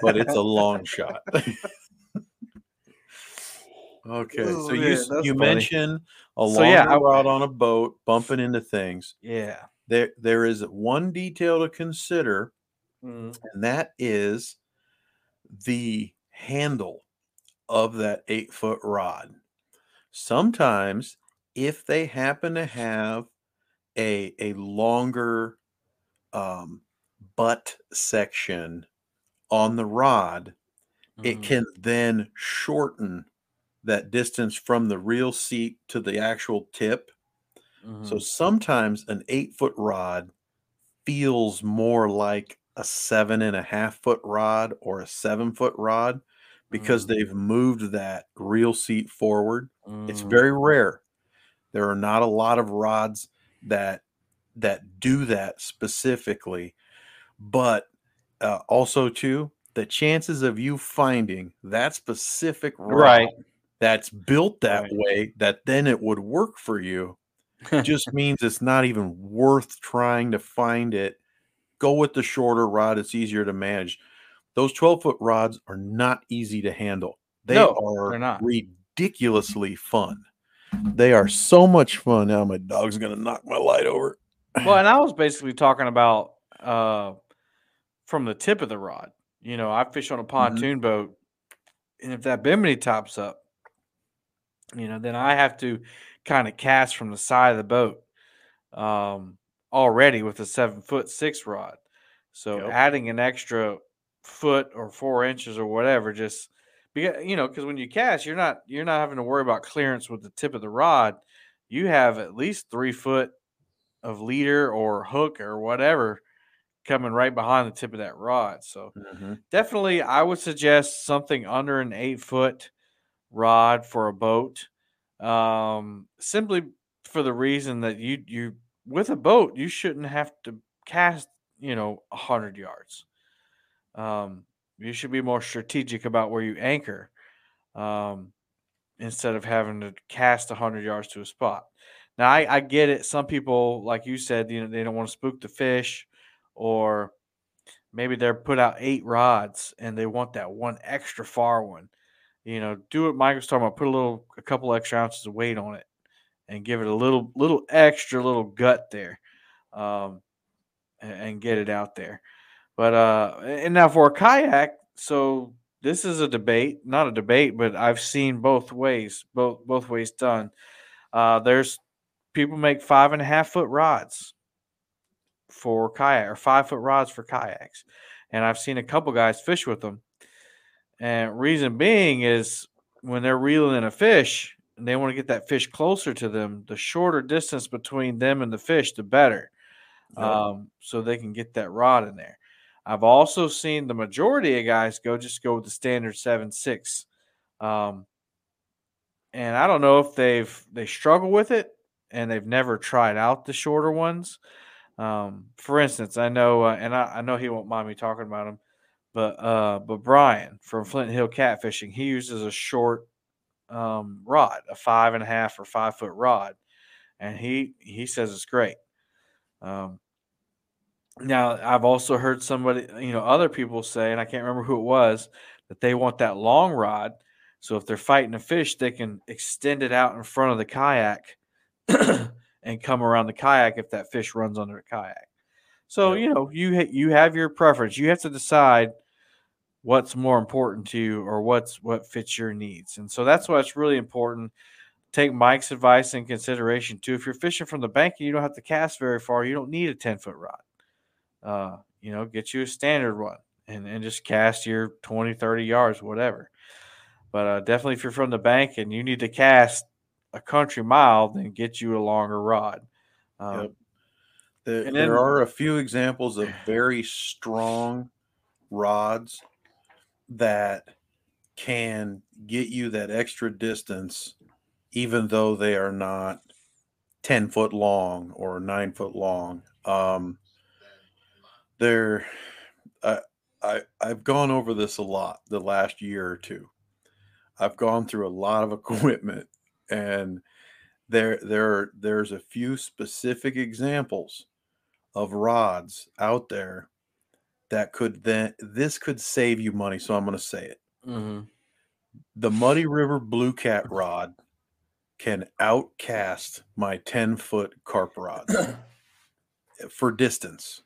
But it's a long shot. okay, Oh, so you man, that's you funny. mentioned a So, longer yeah, I- rod on a boat bumping into things. yeah. There there is one detail to consider, Mm, and that is the handle of that eight foot rod. Sometimes, if they happen to have a a longer um, butt section on the rod, it mhm, can then shorten that distance from the reel seat to the actual tip. So mhm, sometimes an eight foot rod feels more like a seven and a half foot rod or a seven foot rod because Mm. they've moved that reel seat forward. It's mm, very rare. There are not a lot of rods that that do that specifically, but uh, also too the chances of you finding that specific rod Right. that's built that Right. way that then it would work for you just means it's not even worth trying to find it. Go with the shorter rod, it's easier to manage. Those 12 foot rods are not easy to handle. They No, are they're not. ridiculously fun. They are so much fun. Now my dog's gonna knock my light over. well, and I was basically talking about uh, from the tip of the rod. You know, I fish on a pontoon boat, and if that bimini tops up, you know, then I have to kind of cast from the side of the boat um, already with a seven foot six rod. So Yep. adding an extra foot or four inches or whatever, just because you know, because when you cast, you're not you're not having to worry about clearance with the tip of the rod. You have at least three foot of leader or hook or whatever coming right behind the tip of that rod. So Mhm. definitely, I would suggest something under an eight foot rod for a boat. Um, simply for the reason that you you with a boat you shouldn't have to cast you know a hundred yards. Um, you should be more strategic about where you anchor, um, instead of having to cast a hundred yards to a spot. Now I, I get it. Some people, like you said, you know, they don't want to spook the fish, or maybe they're put out eight rods and they want that one extra far one. You know, do what was talking about. Put a little, a couple extra ounces of weight on it, and give it a little, little extra, little gut there, um, and, and get it out there. But uh, and now for a kayak, so this is a debate, not a debate, but I've seen both ways, both both ways done. Uh, there's people make five and a half foot rods for kayak or five foot rods for kayaks, and I've seen a couple guys fish with them. And reason being is when they're reeling in a fish and they want to get that fish closer to them, the shorter distance between them and the fish, the better. Yep. Um, so they can get that rod in there. I've also seen the majority of guys go just go with the standard seven six. Um, and I don't know if they've they struggle with it and they've never tried out the shorter ones. Um, for instance, I know, uh, and I, I know he won't mind me talking about him, but uh, but Brian from Flint Hill Catfishing, he uses a short um, rod, a five and a half or five foot rod, and he he says it's great. Um, now I've also heard somebody, you know, other people say, and I can't remember who it was, that they want that long rod. So if they're fighting a fish, they can extend it out in front of the kayak and come around the kayak if that fish runs under the kayak. So Yep. you know, you ha- you have your preference. You have to decide what's more important to you or what's what fits your needs. And so that's why it's really important. Take Mike's advice in consideration too. If you're fishing from the bank and you don't have to cast very far, you don't need a 10 foot rod. Uh, you know, get you a standard one and, and just cast your 20, 30 yards, whatever. But uh, definitely if you're from the bank and you need to cast a country mile, then get you a longer rod. Um, Yep. There, And there then- are a few examples of very strong rods that can get you that extra distance, even though they are not 10 foot long or nine foot long. Um, they're, I, I, I've gone over this a lot the last year or two. I've gone through a lot of equipment and there there there's a few specific examples of rods out there that could then this could save you money. So I'm going to say it. Mm-hmm. The Muddy River Blue Cat rod can outcast my 10 foot carp rod for distance.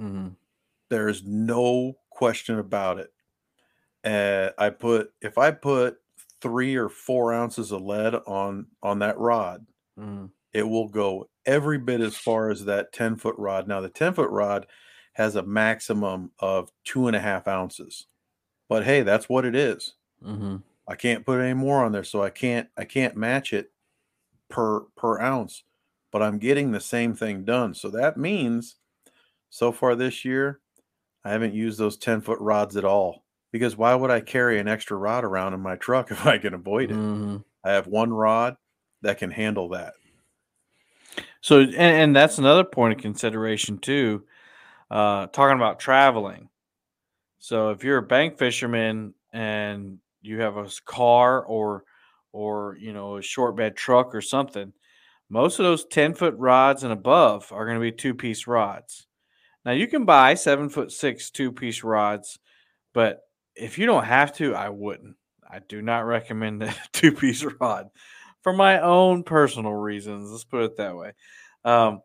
Mm-hmm. There's no question about it. Uh, I put if I put three or four ounces of lead on on that rod, Mm-hmm. it will go every bit as far as that 10 foot rod. Now the 10 foot rod has a maximum of two and a half ounces, but hey, that's what it is. Mm-hmm. I can't put any more on there, so I can't I can't match it per per ounce, but I'm getting the same thing done. So that means so far this year, I haven't used those 10 foot rods at all. Because why would I carry an extra rod around in my truck if I can avoid it? Mm-hmm. I have one rod that can handle that. So, and, and that's another point of consideration too. Uh, talking about traveling. So, if you're a bank fisherman and you have a car or, or you know, a short bed truck or something, most of those ten foot rods and above are going to be two piece rods. Now, you can buy seven foot six two piece rods, but if you don't have to, I wouldn't. I do not recommend a two piece rod for my own personal reasons. Let's put it that way. Um,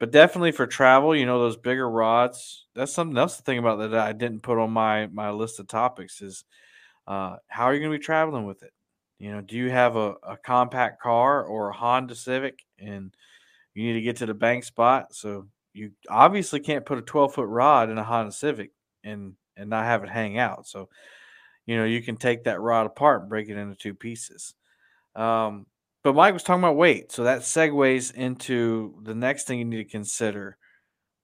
but definitely for travel, you know, those bigger rods. That's something else to think about that I didn't put on my my list of topics is uh, how are you going to be traveling with it? You know, do you have a, a compact car or a Honda Civic and you need to get to the bank spot? So you obviously can't put a 12 foot rod in a Honda Civic and and not have it hang out. So you know you can take that rod apart and break it into two pieces. Um, but Mike was talking about weight, so that segues into the next thing you need to consider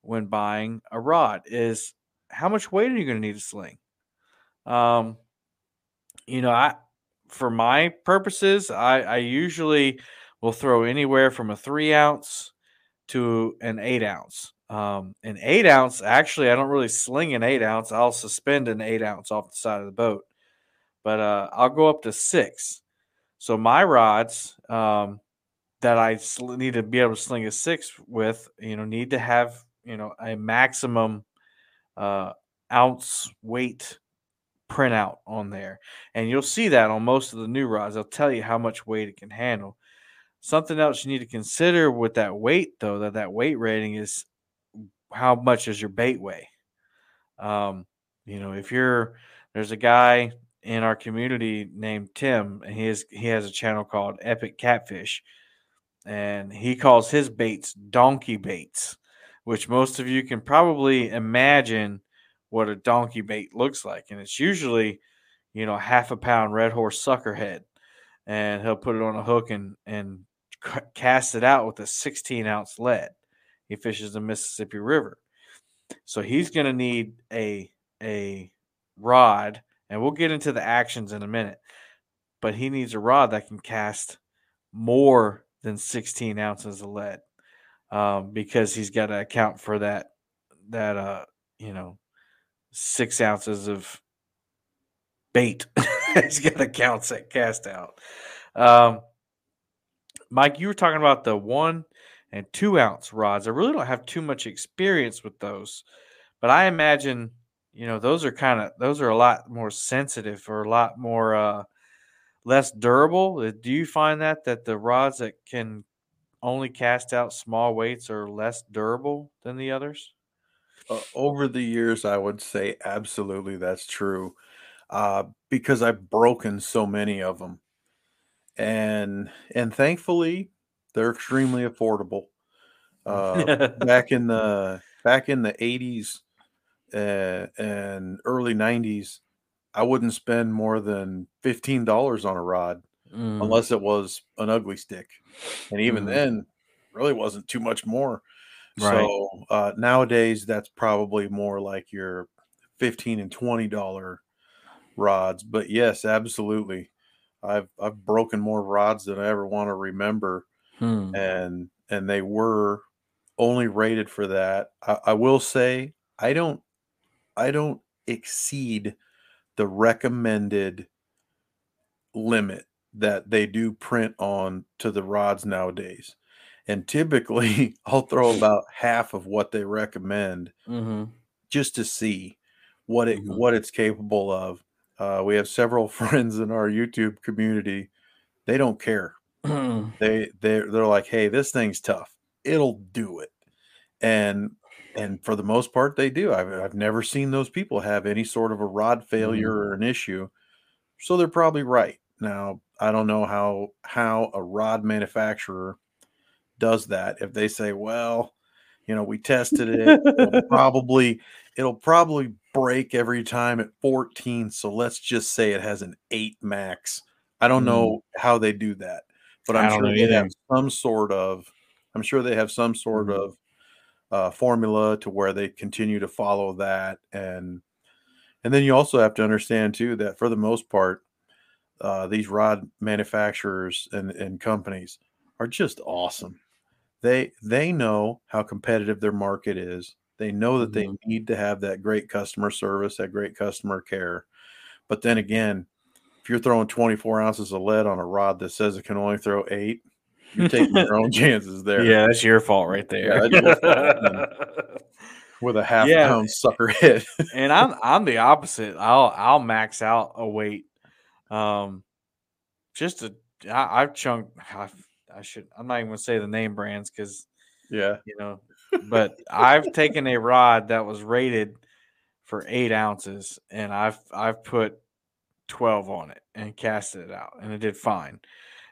when buying a rod is how much weight are you going to need to sling? Um, you know, I for my purposes, I, I usually will throw anywhere from a three ounce to an eight ounce. Um, an eight ounce, actually, I don't really sling an eight ounce. I'll suspend an eight ounce off the side of the boat, but uh, I'll go up to six. So my rods um, that I sl- need to be able to sling a six with, you know, need to have you know a maximum uh, ounce weight printout on there, and you'll see that on most of the new rods. They'll tell you how much weight it can handle. Something else you need to consider with that weight, though, that that weight rating is how much does your bait weigh? Um, you know, if you're there's a guy in our community named Tim, and he is he has a channel called Epic Catfish, and he calls his baits donkey baits, which most of you can probably imagine what a donkey bait looks like, and it's usually, you know, half a pound red horse sucker head, and he'll put it on a hook and and cast it out with a 16 ounce lead. He fishes the Mississippi River, so he's going to need a a rod, and we'll get into the actions in a minute. But he needs a rod that can cast more than 16 ounces of lead, um, because he's got to account for that that uh you know six ounces of bait. he's got to count that cast out. Um, Mike, you were talking about the one and two ounce rods. I really don't have too much experience with those, but I imagine you know those are kind of those are a lot more sensitive or a lot more uh, less durable. Uh, Do you find that that the rods that can only cast out small weights are less durable than the others? Uh, over the years, I would say absolutely that's true uh, because I've broken so many of them, and and thankfully they're extremely affordable. Uh, back in the back in the eighties uh, and early nineties, I wouldn't spend more than fifteen dollars on a rod Mm, unless it was an Ugly Stik, and even Mhm. then, really wasn't too much more. Right. So uh, nowadays, that's probably more like your fifteen and twenty dollar rods. But yes, absolutely, I've I've broken more rods than I ever want to remember, Hmm. and and they were only rated for that. I, I will say I don't I don't exceed the recommended limit that they do print on to the rods nowadays. And typically, I'll throw about half of what they recommend Mm-hmm. just to see what it Mhm. what it's capable of. Uh, we have several friends in our YouTube community. They don't care. They they they're like, "Hey, this thing's tough. It'll do it." And and for the most part, they do. I've I've never seen those people have any sort of a rod failure or an issue. So they're probably right. Now, I don't know how how a rod manufacturer does that. If they say, "Well, you know, we tested it, it'll probably it'll probably break every time at 14, so let's just say it has an 8 max." I don't Mm. know how they do that, but I'm sure they either. have some sort of I'm sure they have some sort Mhm. of uh, formula to where they continue to follow that and and then you also have to understand too that for the most part uh, these rod manufacturers and, and companies are just awesome they they know how competitive their market is they know that they Mhm. need to have that great customer service that great customer care but then again if you're throwing 24 ounces of lead on a rod that says it can only throw eight you're taking your own chances there Yeah, that's your fault right there. fault. with a half Yeah. pound sucker head and I'm I'm the opposite. I'll I'll max out a weight. Um, just to I, I've chunked. I, I should. I'm not even gonna say the name brands because yeah you know, but I've taken a rod that was rated for eight ounces, and I've I've put twelve on it and casted it out, and it did fine.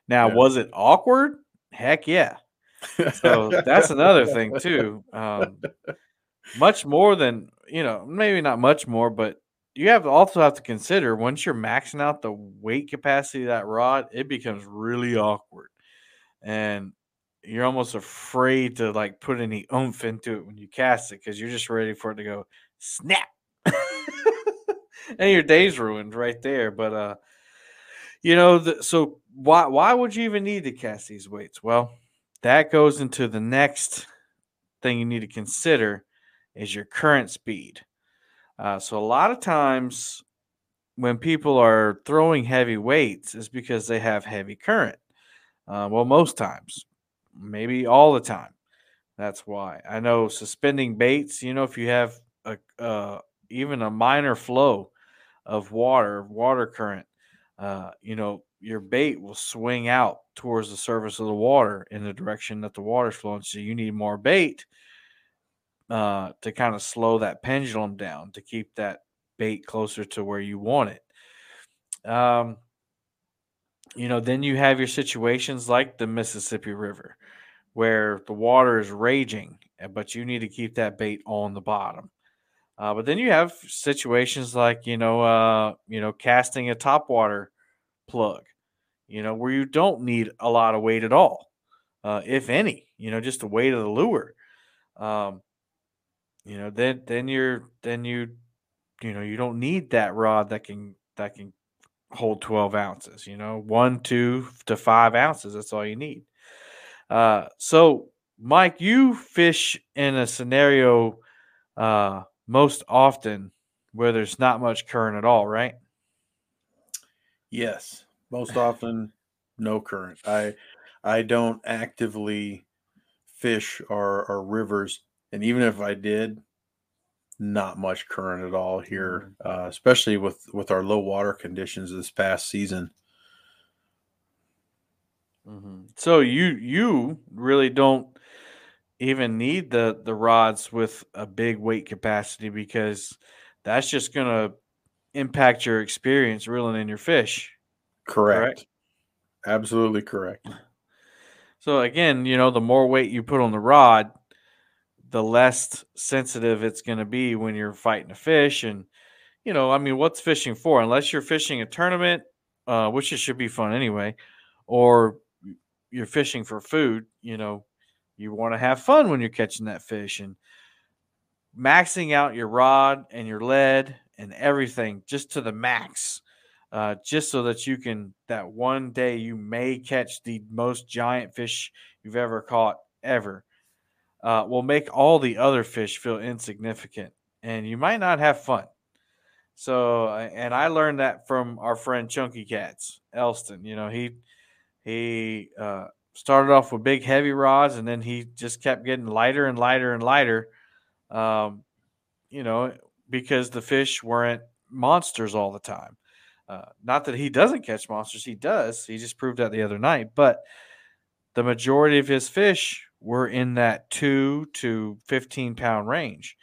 Now, Yeah. was it awkward? Heck yeah. So that's another thing too. Um, much more than you know, maybe not much more, but you have to also have to consider once you're maxing out the weight capacity of that rod, it becomes really awkward, and you're almost afraid to like put any oomph into it when you cast it because you're just ready for it to go snap, and your day's ruined right there. But uh, you know, the, so why why would you even need to cast these weights? Well, that goes into the next thing you need to consider is your current speed. Uh, so a lot of times when people are throwing heavy weights is because they have heavy current. Uh, well, most times, maybe all the time. That's why I know suspending baits. You know, if you have a uh, even a minor flow of water, water current, uh, you know, your bait will swing out towards the surface of the water in the direction that the water's flowing. So you need more bait uh, to kind of slow that pendulum down to keep that bait closer to where you want it. Um, you know, then you have your situations like the Mississippi River, where the water is raging, uh, but you need to keep that bait on the bottom. Uh, but then you have situations like you know, uh, you know, casting a topwater plug, you know, where you don't need a lot of weight at all, uh, if any. You know, just the weight of the lure. Um, you know, then then you're then you, you know, you don't need that rod that can that can hold 12 ounces you know one two to five ounces that's all you need uh so mike you fish in a scenario uh most often where there's not much current at all right? Yes most often no current. I i don't actively fish our, our rivers and even if i did not much current at all here uh, especially with with our low water conditions this past season Mhm. so you you really don't even need the the rods with a big weight capacity because that's just going to impact your experience reeling in your fish correct, absolutely correct So again, you know, the more weight you put on the rod, the less sensitive it's going to be when you're fighting a fish. And you know, I mean, what's fishing for? Unless you're fishing a tournament, uh, which it should be fun anyway, or you're fishing for food. You know, you want to have fun when you're catching that fish and maxing out your rod and your lead and everything just to the max uh, just so that you can that one day you may catch the most giant fish you've ever caught ever uh, will make all the other fish feel insignificant and you might not have fun So, and I learned that from our friend Chunky Cats, Elston. You know, he he uh, started off with big heavy rods, and then he just kept getting lighter and lighter and lighter. Um, you know, because the fish weren't monsters all the time. Uh, not that he doesn't catch monsters, he does. He just proved that the other night. But the majority of his fish were in that two to 15 pound range.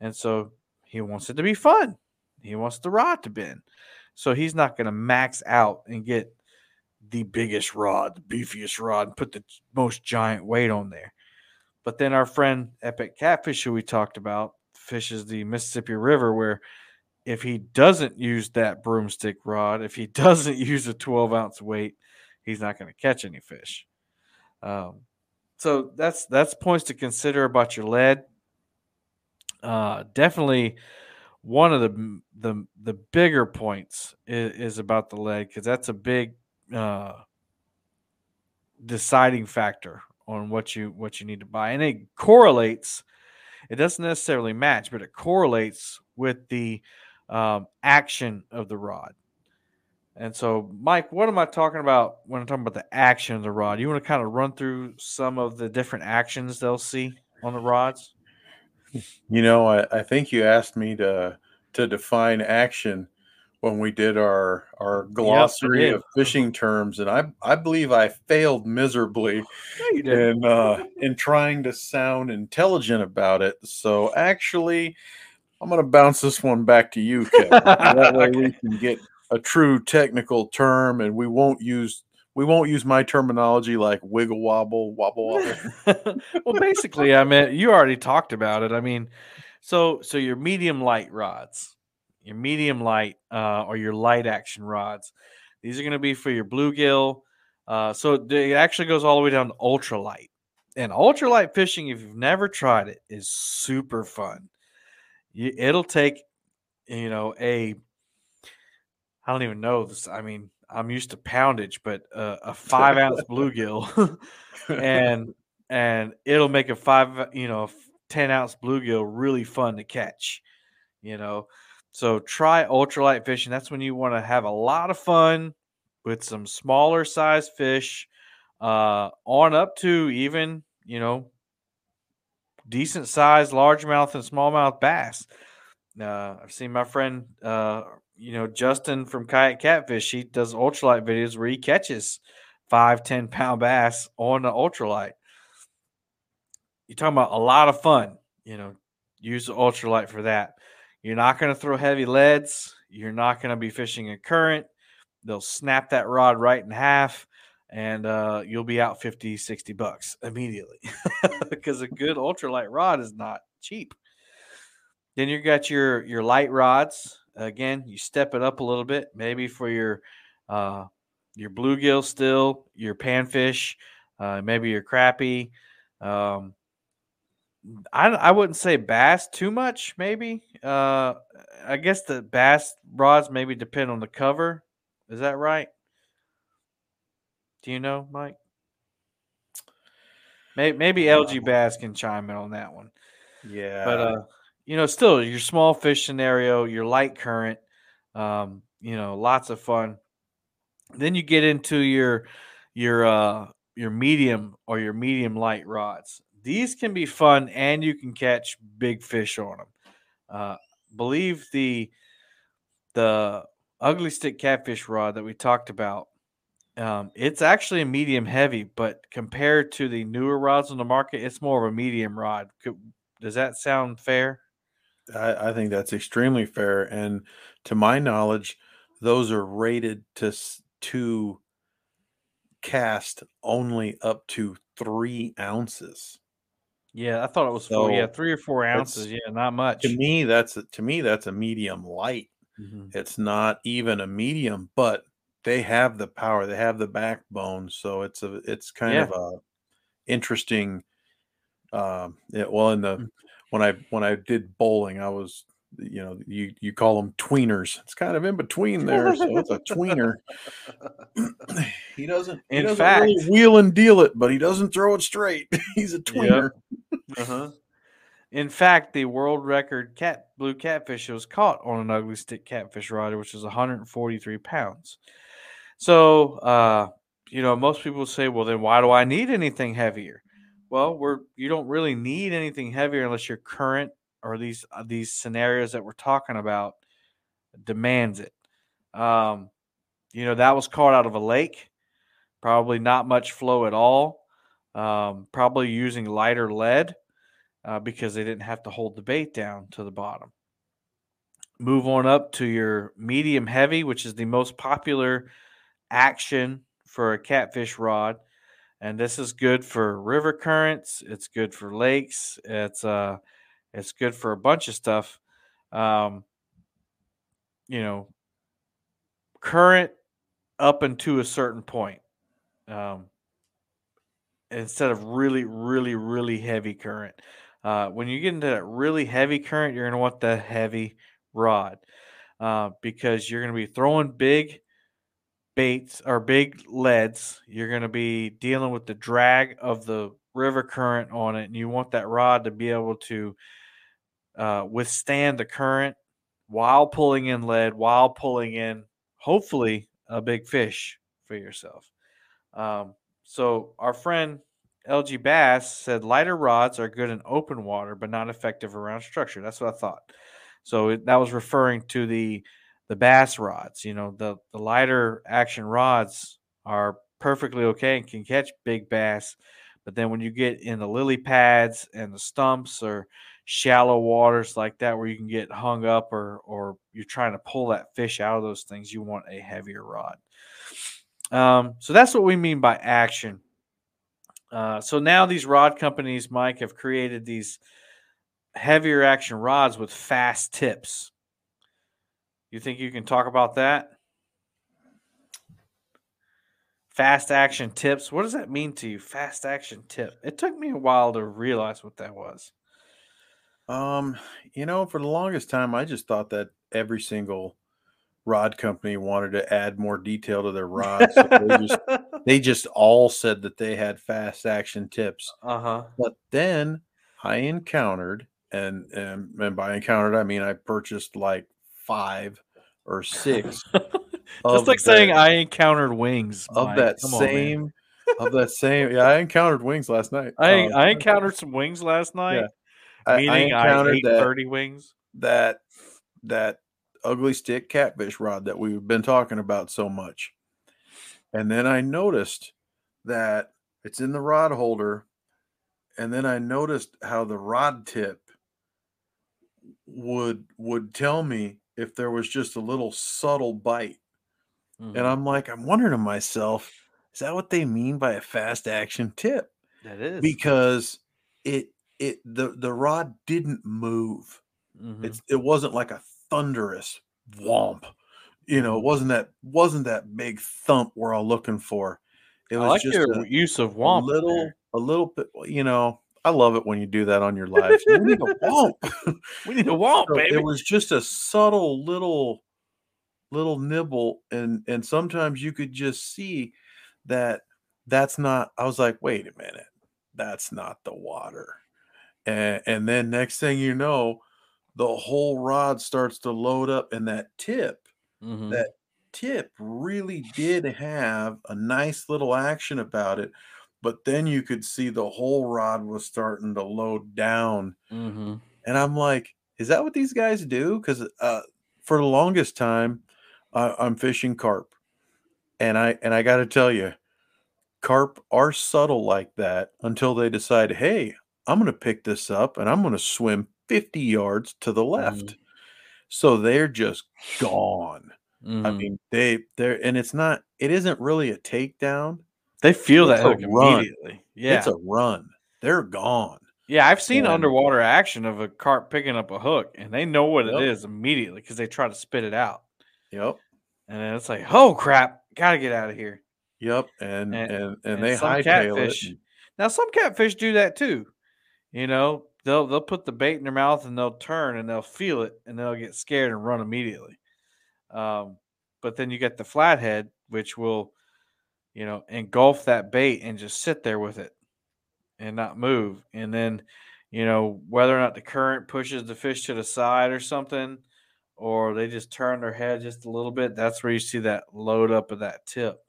And so he wants it to be fun. He wants the rod to bend. So he's not going to max out and get the biggest rod, the beefiest rod, and put the most giant weight on there. But then our friend Epic Catfish, who we talked about, fishes the Mississippi River, where if he doesn't use that broomstick rod, if he doesn't use a 12 ounce weight, he's not going to catch any fish. Um, so that's that's points to consider about your lead. Uh, definitely one of the the the bigger points is, is about the lead because that's a big uh, deciding factor on what you what you need to buy, and it correlates. It doesn't necessarily match, but it correlates with the um, action of the rod. And so, Mike, what am I talking about when I'm talking about the action of the rod? You want to kind of run through some of the different actions they'll see on the rods? You know, I, I think you asked me to to define action when we did our our glossary yep, of fishing terms, and I I believe I failed miserably in uh, in trying to sound intelligent about it. So actually, I'm going to bounce this one back to you, Kevin. that way we can get a true technical term, and we won't use we won't use my terminology like wiggle wobble wobble wobble. well, basically, I mean, you already talked about it. I mean, so so your medium light rods, your medium light uh, or your light action rods, these are going to be for your bluegill. Uh, so it actually goes all the way down to ultralight. And ultralight fishing, if you've never tried it, is super fun it'll take you know a I don't even know this. I mean, I'm used to poundage, but uh, a five ounce bluegill, and and it'll make a five, you know, ten ounce bluegill really fun to catch. You know, so try ultralight fishing. That's when you want to have a lot of fun with some smaller size fish, uh, on up to even you know decent sized largemouth and smallmouth bass. Uh, I've seen my friend, uh, you know, Justin from Kayak Catfish. He does ultralight videos where he catches five, 10 pound bass on the ultralight. You're talking about a lot of fun, you know, use the ultralight for that. You're not going to throw heavy leads. You're not going to be fishing a current. They'll snap that rod right in half and uh, you'll be out 50, 60 bucks immediately because a good ultralight rod is not cheap. Then you've got your your light rods. Again, you step it up a little bit, maybe for your uh, your bluegill still, your panfish, uh, maybe your crappie. Um, I I wouldn't say bass too much. Maybe uh, I guess the bass rods maybe depend on the cover. Is that right? Do you know, Mike? Maybe, maybe LG Bass can chime in on that one. Yeah, but uh, you know, still your small fish scenario, your light current, um, you know, lots of fun. Then you get into your your uh your medium or your medium light rods. These can be fun, and you can catch big fish on them. Uh, believe the the Ugly Stik catfish rod that we talked about um, it's actually a medium heavy, but compared to the newer rods on the market, it's more of a medium rod. Does that sound fair? I, I think that's extremely fair, and to my knowledge, those are rated to to cast only up to three ounces. Yeah, I thought it was so four. Yeah, three or four ounces. Yeah, not much. To me, that's to me that's a medium light. Mm-hmm. It's not even a medium, but they have the power, they have the backbone. So it's a it's kind yeah. of a interesting. Um, yeah, well, in the mm. when I when I did bowling, I was you know you you call them tweeners. It's kind of in between there, so it's a tweener. he doesn't. In he doesn't fact, really wheel and deal it, but he doesn't throw it straight. He's a tweener. Yep. Uh huh. In fact, the world record cat blue catfish was caught on an Ugly Stik catfish rod, which was 143 pounds. So, uh, you know, most people say, well, then why do I need anything heavier? Well, we're you don't really need anything heavier unless your current or these uh, these scenarios that we're talking about demands it. Um, you know, that was caught out of a lake, probably not much flow at all. Um, probably using lighter lead uh, because they didn't have to hold the bait down to the bottom. Move on up to your medium heavy, which is the most popular action for a catfish rod. And this is good for river currents. It's good for lakes. It's uh, it's good for a bunch of stuff. Um, you know, current up into a certain point. Um, instead of really, really, really heavy current. Uh, when you get into that really heavy current, you're going to want the heavy rod uh, because you're going to be throwing big baits or big leads. You're going to be dealing with the drag of the river current on it, and you want that rod to be able to uh, withstand the current while pulling in lead, while pulling in hopefully a big fish for yourself. Um, so our friend LG Bass said lighter rods are good in open water, but not effective around structure. That's what I thought. So it, that was referring to the the bass rods. You know, the the lighter action rods are perfectly okay and can catch big bass, but then when you get in the lily pads and the stumps or shallow waters like that where you can get hung up or or you're trying to pull that fish out of those things, you want a heavier rod. Um, so that's what we mean by action. Uh, so now these rod companies, Mike, have created these heavier action rods with fast tips. You think you can talk about that? Fast action tips. What does that mean to you? Fast action tip. It took me a while to realize what that was. Um, you know, for the longest time, I just thought that every single rod company wanted to add more detail to their rods. So they, just, they just all said that they had fast action tips. Uh huh. But then I encountered, and, and and by encountered I mean I purchased like five or six. Just like saying I encountered wings of Mike. that Come on, same of that same. Yeah, I encountered wings last night. I, Um, I encountered some wings last night. I, I meaning I, encountered ate that thirty wings. that that Ugly Stik catfish rod that we've been talking about so much. And then I noticed that it's in the rod holder. And then I noticed how the rod tip would would tell me if there was just a little subtle bite. Mhm. And I'm like, I'm wondering to myself, is that what they mean by a fast action tip? that is Because it it the the rod didn't move. Mhm. It's it wasn't like a thunderous womp. You know, it Mhm. wasn't that wasn't that big thump we're all looking for. It I was like just your a, use of in little there. a little bit, you know, I love it when you do that on your live. We need a womp. We need a womp, So baby. it was just a subtle little little nibble and and sometimes you could just see that that's not I was like, "Wait a minute. That's not the water." And and then next thing you know, the whole rod starts to load up and that tip, Mhm. that tip really did have a nice little action about it, but then you could see the whole rod was starting to load down Mhm. and I'm like, is that what these guys do? Because uh, for the longest time, I I'm fishing carp, and I and I got to tell you, carp are subtle like that until they decide, hey, I'm going to pick this up and I'm going to swim 50 yards to the left. So they're just gone. I Mhm. mean, they they're and it's not. It isn't really a takedown. they feel it's that hook immediately. Yeah, It's a run. They're gone. yeah. I've seen and- underwater action of a carp picking up a hook, and they know what Yep. it is immediately because they try to spit it out, Yep. and then it's like, oh crap, gotta get out of here. Yep. And And- and and, and they hightail it. catfish- and- Now some catfish do that too. You know, they'll they'll put the bait in their mouth and they'll turn and they'll feel it and they'll get scared and run immediately. Um, but then you get the flathead, which will, you know, engulf that bait and just sit there with it and not move. And then, you know, whether or not the current pushes the fish to the side or something, or they just turn their head just a little bit, that's where you see that load up of that tip.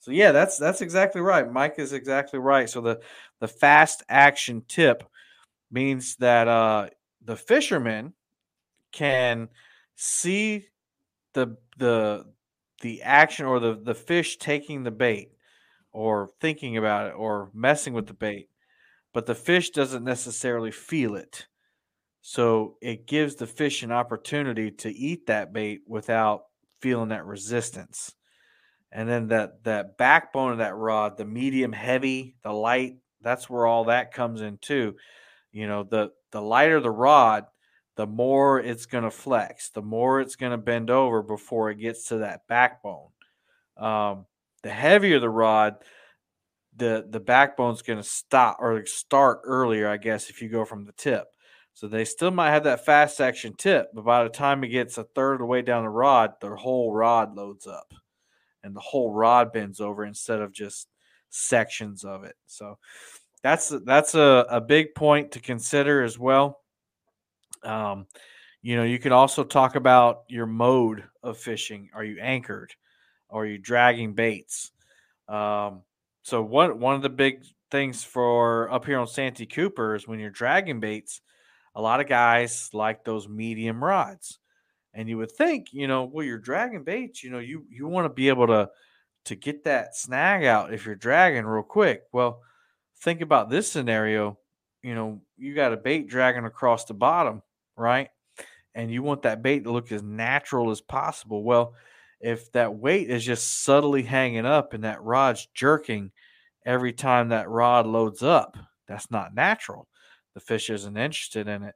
So yeah, that's that's exactly right. Mike is exactly right. So the the fast action tip means that uh, the fisherman can see the the the action or the the fish taking the bait or thinking about it or messing with the bait, but the fish doesn't necessarily feel it. So it gives the fish an opportunity to eat that bait without feeling that resistance. And then that that backbone of that rod, the medium heavy, the light, that's where all that comes in too. You know, the the lighter the rod, the more it's going to flex, the more it's going to bend over before it gets to that backbone. Um, the heavier the rod, the the backbone's going to stop or start earlier, I guess, if you go from the tip. So they still might have that fast section tip, but by the time it gets a third of the way down the rod, the whole rod loads up, and the whole rod bends over instead of just sections of it. So that's that's a, a big point to consider as well. Um, you know, you can also talk about your mode of fishing. Are you anchored? Are you dragging baits? Um, so one one of the big things for up here on Santee Cooper is when you're dragging baits, a lot of guys like those medium rods. And you would think, you know, well, you're dragging baits, you know, you you want to be able to to get that snag out if you're dragging real quick. Well, think about this scenario. You know, you got a bait dragging across the bottom, right? And you want that bait to look as natural as possible. Well, if that weight is just subtly hanging up and that rod's jerking every time that rod loads up, that's not natural. The fish isn't interested in it.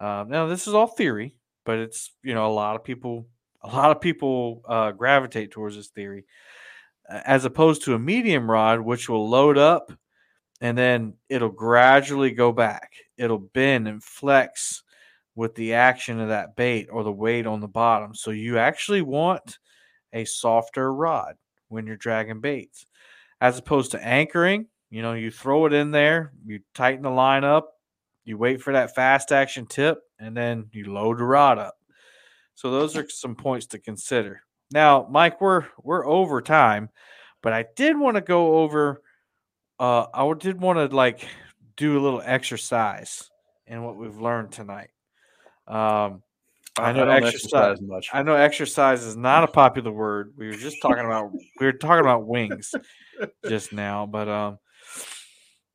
Um, now, this is all theory, but it's you know a lot of people, a lot of people uh, gravitate towards this theory, as opposed to a medium rod, which will load up and then it'll gradually go back. It'll bend and flex with the action of that bait or the weight on the bottom. So you actually want a softer rod when you're dragging baits, as opposed to anchoring. You know, you throw it in there, you tighten the line up, you wait for that fast action tip, and then you load the rod up. So those are some points to consider. Now, Mike, we're we're over time, but I did want to go over uh, I did want to like do a little exercise in what we've learned tonight. Um, I know I exercise, much. I know exercise is not a popular word. We were just talking about we were talking about wings just now, but um,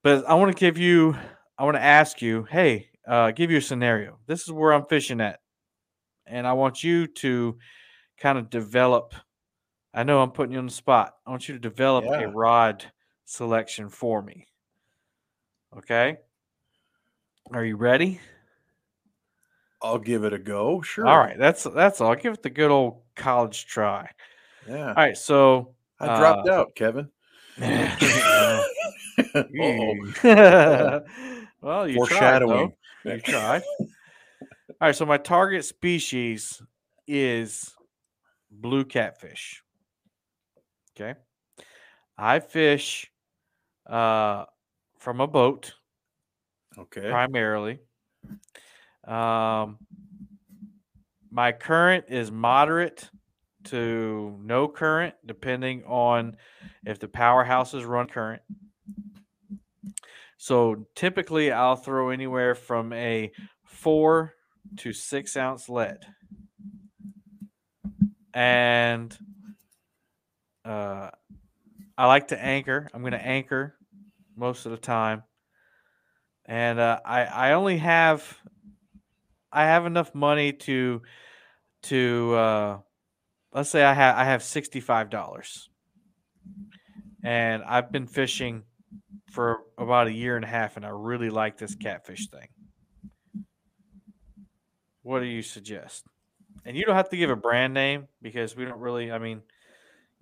but I want to give you, I want to ask you, hey, uh, give you a scenario. This is where I'm fishing at, and I want you to kind of develop. I know I'm putting you on the spot. I want you to develop yeah. a rod selection for me. Okay. Are you ready? I'll give it a go. Sure. All right. That's that's all. I'll give it the good old college try. Yeah. All right. So I dropped uh, out, Kevin. well, you Foreshadowing. Tried, you tried. All right. So my target species is blue catfish. Okay. I fish uh, from a boat. Okay. Primarily. Um, my current is moderate to no current, depending on if the powerhouses run current. So typically, I'll throw anywhere from a four to six ounce lead. And uh, I like to anchor. I'm going to anchor most of the time, and uh, I I only have I have enough money to to uh, let's say I have I have sixty five dollars, and I've been fishing for about a year and a half, and I really like this catfish thing. What do you suggest? And you don't have to give a brand name because we don't really. I mean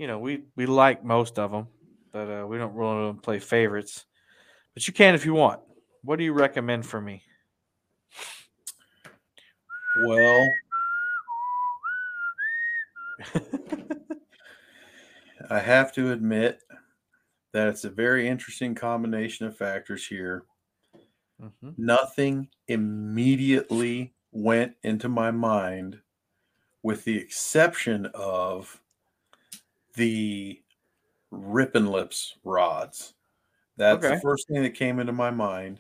you know, we we like most of them, but uh, we don't really play favorites. But you can if you want. What do you recommend for me? Well, I have to admit that it's a very interesting combination of factors here. Mhm. nothing immediately went into my mind with the exception of the Rippin' Lips rods. That's Okay. the first thing that came into my mind.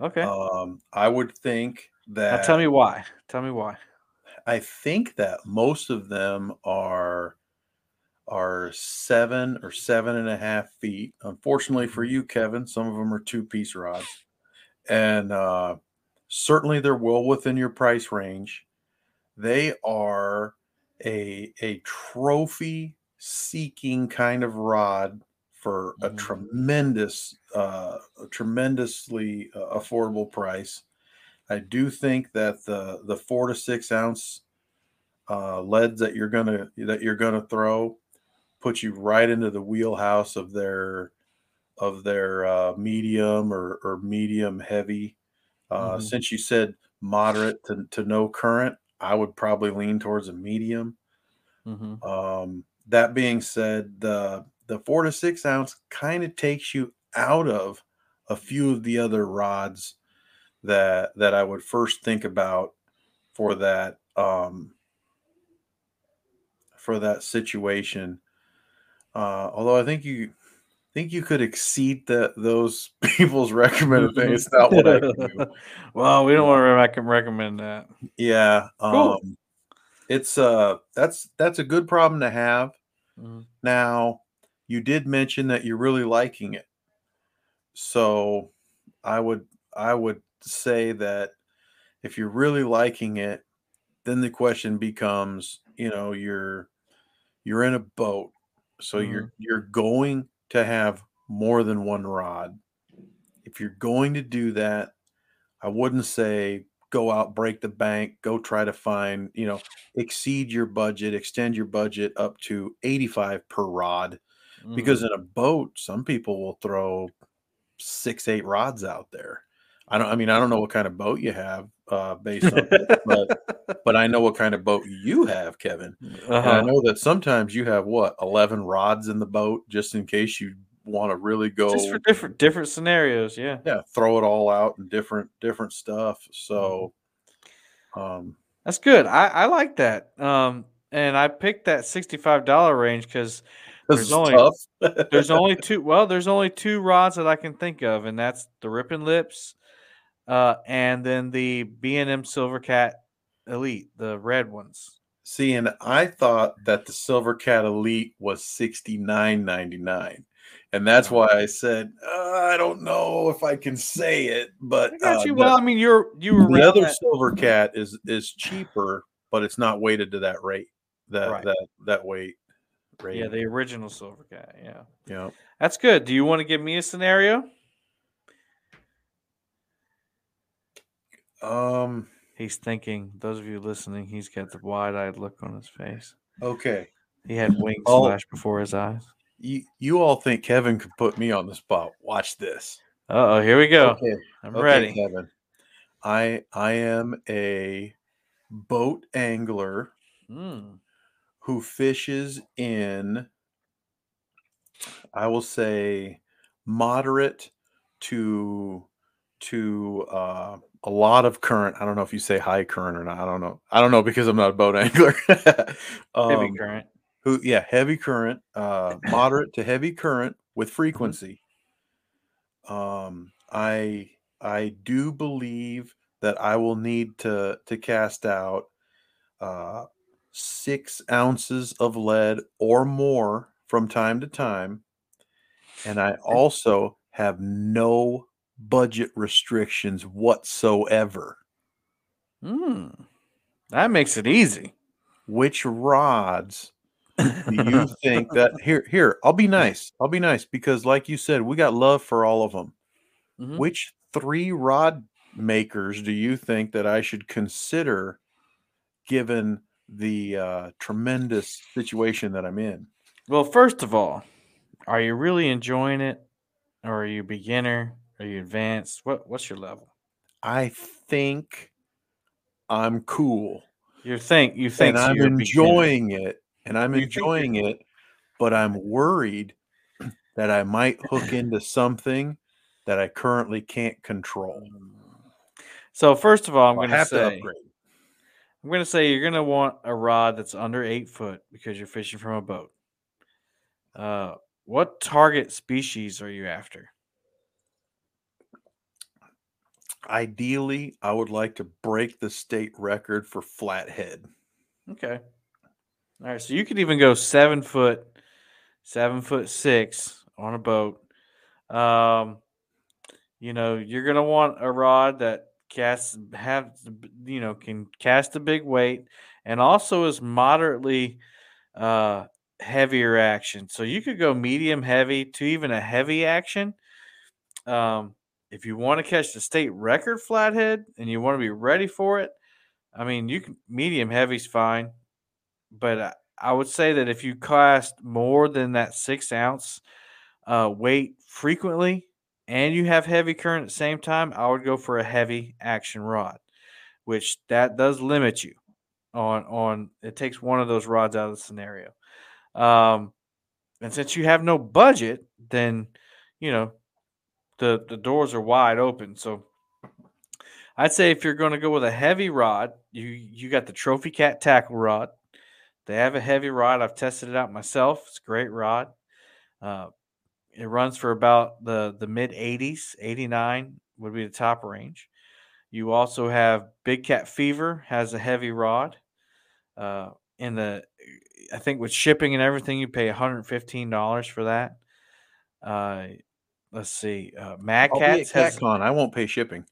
Okay. Um, I would think now that tell me why. Tell me why. I think that most of them are are seven or seven and a half feet. Unfortunately for you, Kevin, some of them are two piece rods, and uh, certainly they're well within your price range. They are a a trophy seeking kind of rod for a Mhm. tremendous, uh, a tremendously uh, affordable price. I do think that the the four to six ounce uh, leads that you're gonna that you're gonna throw put you right into the wheelhouse of their of their uh, medium or, or medium heavy. Uh, Mhm. Since you said moderate to, to no current, I would probably lean towards a medium. hmm Um, that being said, the the four to six ounce kind of takes you out of a few of the other rods that that I would first think about for that um, for that situation. Uh, although I think you think you could exceed the those people's recommended thing. It's not what I do. well, we don't want to rec- recommend that. Yeah. Cool. Um, it's uh that's that's a good problem to have. Mhm. Now, you did mention that you're really liking it. So I would I would say that if you're really liking it, then the question becomes, you know, you're you're in a boat. So you're you're going to have more than one rod. If you're going to do that, I wouldn't say go out, break the bank, go try to find, you know, exceed your budget, extend your budget up to 85 per rod because Mhm. in a boat some people will throw six eight rods out there i don't i mean i don't know what kind of boat you have uh based on but but i know what kind of boat you have kevin and i Uh-huh. know that sometimes you have what 11 rods in the boat just in case you want to really go Just for different different scenarios, yeah. yeah throw it all out and different different stuff so um That's good. I, I like that. Um, and I picked that sixty-five dollar range because There's only- there's only two. Well, there's only two rods that I can think of, and that's the Ripping Lips, uh, and then the B and M Silvercat Elite, the red ones. See, and I thought that the Silver Cat Elite was sixty nine ninety nine, and that's why I said uh, I don't know if I can say it. But I uh, Well, I mean, you're you were the, other that- Silver Cat is is cheaper, but it's not weighted to that rate that Right. that that weight rate. yeah, the original Silvercat. Yeah, yeah. that's good. Do you want to give me a scenario? Um. He's thinking. Those of you listening, he's got the wide-eyed look on his face. Okay. He had wings Oh. flash before his eyes. You you all think Kevin could put me on the spot? Watch this. Uh oh, here we go. Okay. I'm Okay, ready. Kevin. I I am a boat angler Mm. who fishes in I will say moderate to to uh, a lot of current. I don't know if you say high current or not. I don't know. I don't know because I'm not a boat angler. Heavy um, current. Who yeah, heavy current, uh, moderate to heavy current with frequency. Um, I I do believe that I will need to to cast out uh, six ounces of lead or more from time to time, and I also have no budget restrictions whatsoever. Mm. That makes it easy. Which rods do you think that here here I'll be nice. I'll be nice because like you said, we got love for all of them. Mhm. Which three rod makers do you think that I should consider given the uh, tremendous situation that I'm in? Well, first of all, are you really enjoying it, or are you beginner? Are you advanced? What What's your level? I think I'm cool You think you think and so I'm a beginner. enjoying it and I'm You think you're enjoying it, but I'm worried that I might hook into something that I currently can't control. So first of all, I'm going to say upgrade. I'm going to say you're going to want a rod that's under eight foot because you're fishing from a boat. Uh, what target species are you after? Ideally, I would like to break the state record for flathead. Okay. All right. So you could even go seven foot, seven foot six on a boat. Um, you know, you're gonna want a rod that casts have you know can cast a big weight and also is moderately uh heavier action. So you could go medium heavy to even a heavy action. Um, if you want to catch the state record flathead and you want to be ready for it, I mean, you can medium heavy's fine, but I, would say that if you cast more than that six ounce uh, weight frequently and you have heavy current at the same time, I would go for a heavy action rod, which that does limit you on on. It takes one of those rods out of the scenario. Um, and since you have no budget, then you know the the doors are wide open. So I'd say if you're going to go with a heavy rod, you you got the Trophy Cat tackle rod. They have a heavy rod. I've tested it out myself. It's a great rod. Uh, it runs for about the the mid 80s. 89 would be the top range. You also have Big Cat Fever has a heavy rod. Uh, in the I think with shipping and everything, you pay $115 for that. Uh, let's see. Uh, Mad I'll Cats has. I won't pay shipping.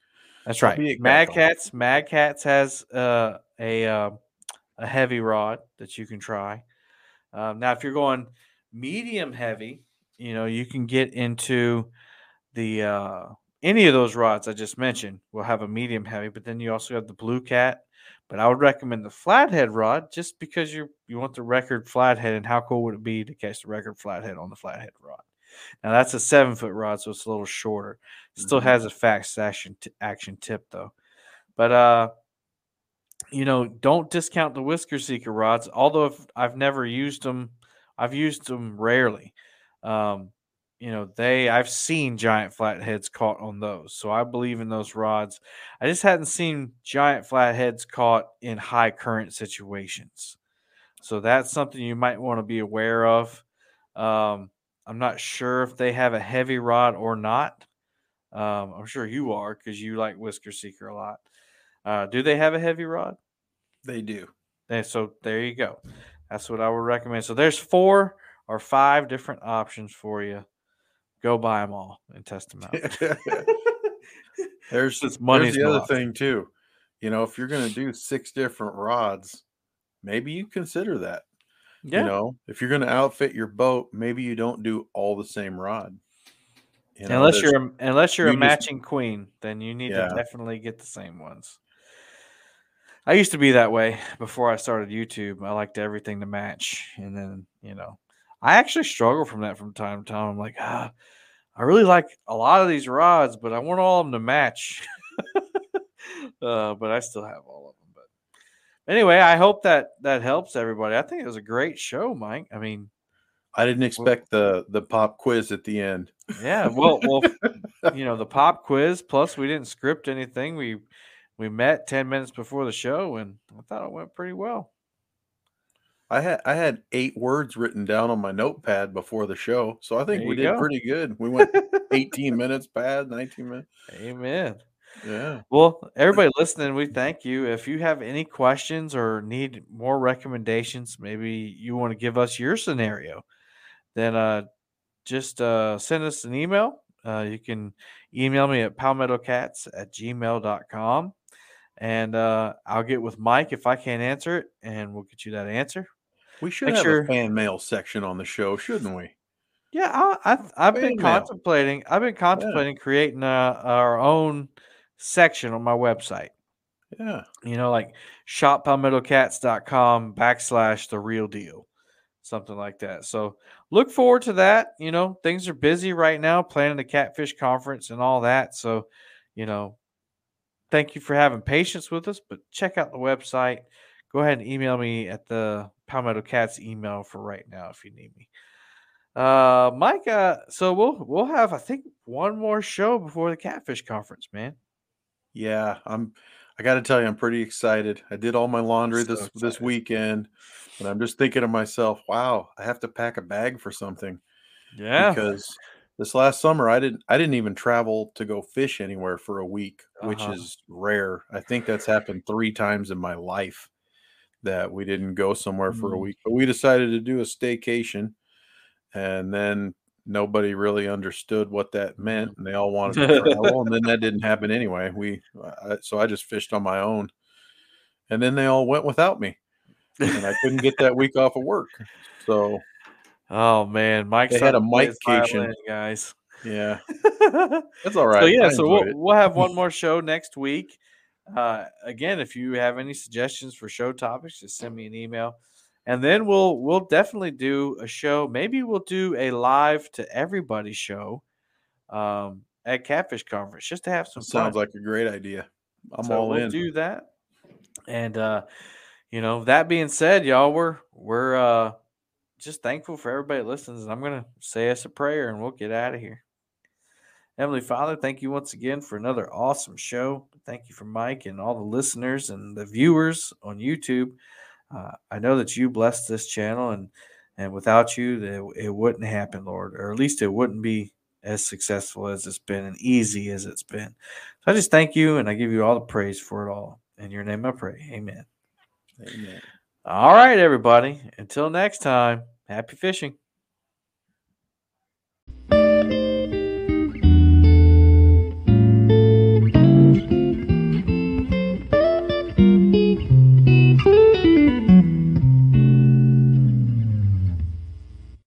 that's right. Mad Cats, Mad Cats has uh, a uh, a heavy rod that you can try. Um, now, if you're going medium heavy, you know you can get into the uh, any of those rods I just mentioned will have a medium heavy, but then you also have the Blue Cat. But I would recommend the flathead rod just because you you want the record flathead, and how cool would it be to catch the record flathead on the flathead rod? Now that's a seven foot rod, so it's a little shorter. Still Mhm. has a fast action t- action tip though. But uh, you know, don't discount the whisker seeker rods. Although if I've never used them, I've used them rarely. Um, you know, they I've seen giant flatheads caught on those, so I believe in those rods. I just hadn't seen giant flatheads caught in high current situations. So that's something you might want to be aware of. Um, I'm not sure if they have a heavy rod or not. Um, I'm sure you are because you like Whisker Seeker a lot. Uh, do they have a heavy rod? They do. They- so there you go. That's what I would recommend. So there's four or five different options for you. Go buy them all and test them out. There's, It's money. the other thing too. You know, if you're going to do six different rods, maybe you consider that. yeah, You know, if you're going to outfit your boat, maybe you don't do all the same rod. You know, unless you're unless you're a you just- matching queen, then you need Yeah. to definitely get the same ones. I used to be that way before I started YouTube. I liked everything to match, and then you know, I actually struggle from that from time to time. I'm like, ah, I really like a lot of these rods, but I want all of them to match. uh, but I still have all of them. But anyway, I hope that that helps everybody. I think it was a great show, Mike. I mean, I didn't expect the the pop quiz at the end. yeah, well, well, you know, the pop quiz. Plus, we didn't script anything. We we met ten minutes before the show, and I thought it went pretty well. I had I had eight words written down on my notepad before the show, so I think we did go. pretty good. We went 18 minutes past 19 minutes. Amen. Yeah. Well, everybody listening, we thank you. If you have any questions or need more recommendations, maybe you want to give us your scenario, then uh, just uh, send us an email. Uh, you can email me at palmettocats at gmail.com. And uh, I'll get with Mike if I can't answer it, and we'll get you that answer. We should Make have sure- a fan mail section on the show, shouldn't we? Yeah, I, I, I've been mail. contemplating. I've been contemplating creating uh, our own section on my website. Yeah. you know, like shoppalmettocats.com backslash the real deal, something like that. So look forward to that. You know, things are busy right now, planning the catfish conference and all that. So, you know, thank you for having patience with us, but check out the website. Go ahead and email me at the Palmetto Cats email for right now if you need me. Uh, Mike, uh, so we'll we'll have I think one more show before the catfish conference, man. Yeah, I'm. I got to tell you, I'm pretty excited. I did all my laundry So this this weekend, and I'm just thinking to myself, "Wow, I have to pack a bag for something." Yeah. because this last summer I didn't I didn't even travel to go fish anywhere for a week, which Uh-huh. is rare. I think that's happened 3 times in my life that we didn't go somewhere for a Mm. week. But we decided to do a staycation and then nobody really understood what that meant and they all wanted to travel and then that didn't happen anyway. We I, so I just fished on my own. And then they all went without me and I couldn't get that week off of work. So, Oh man, They had a violin, guys. yeah, that's all right. So yeah, so we'll, it. we'll have one more show next week. Uh, again, if you have any suggestions for show topics, just send me an email, and then we'll we'll definitely do a show. Maybe we'll do a live to everybody show um, at Catfish Conference just to have some Sounds fun. like a great idea. I'm so all we'll in. do that. And uh, you know, that being said, y'all, we're we're uh just thankful for everybody that listens. And I'm gonna say us a prayer and we'll get out of here. Heavenly Father, thank you once again for another awesome show. Thank you for Mike and all the listeners and the viewers on YouTube. Uh, I know that you blessed this channel, and and without you, it, it wouldn't happen, Lord, or at least it wouldn't be as successful as it's been and easy as it's been. So I just thank you, and I give you all the praise for it all. In your name, I pray. Amen. Amen. All right, everybody. Until next time, happy fishing.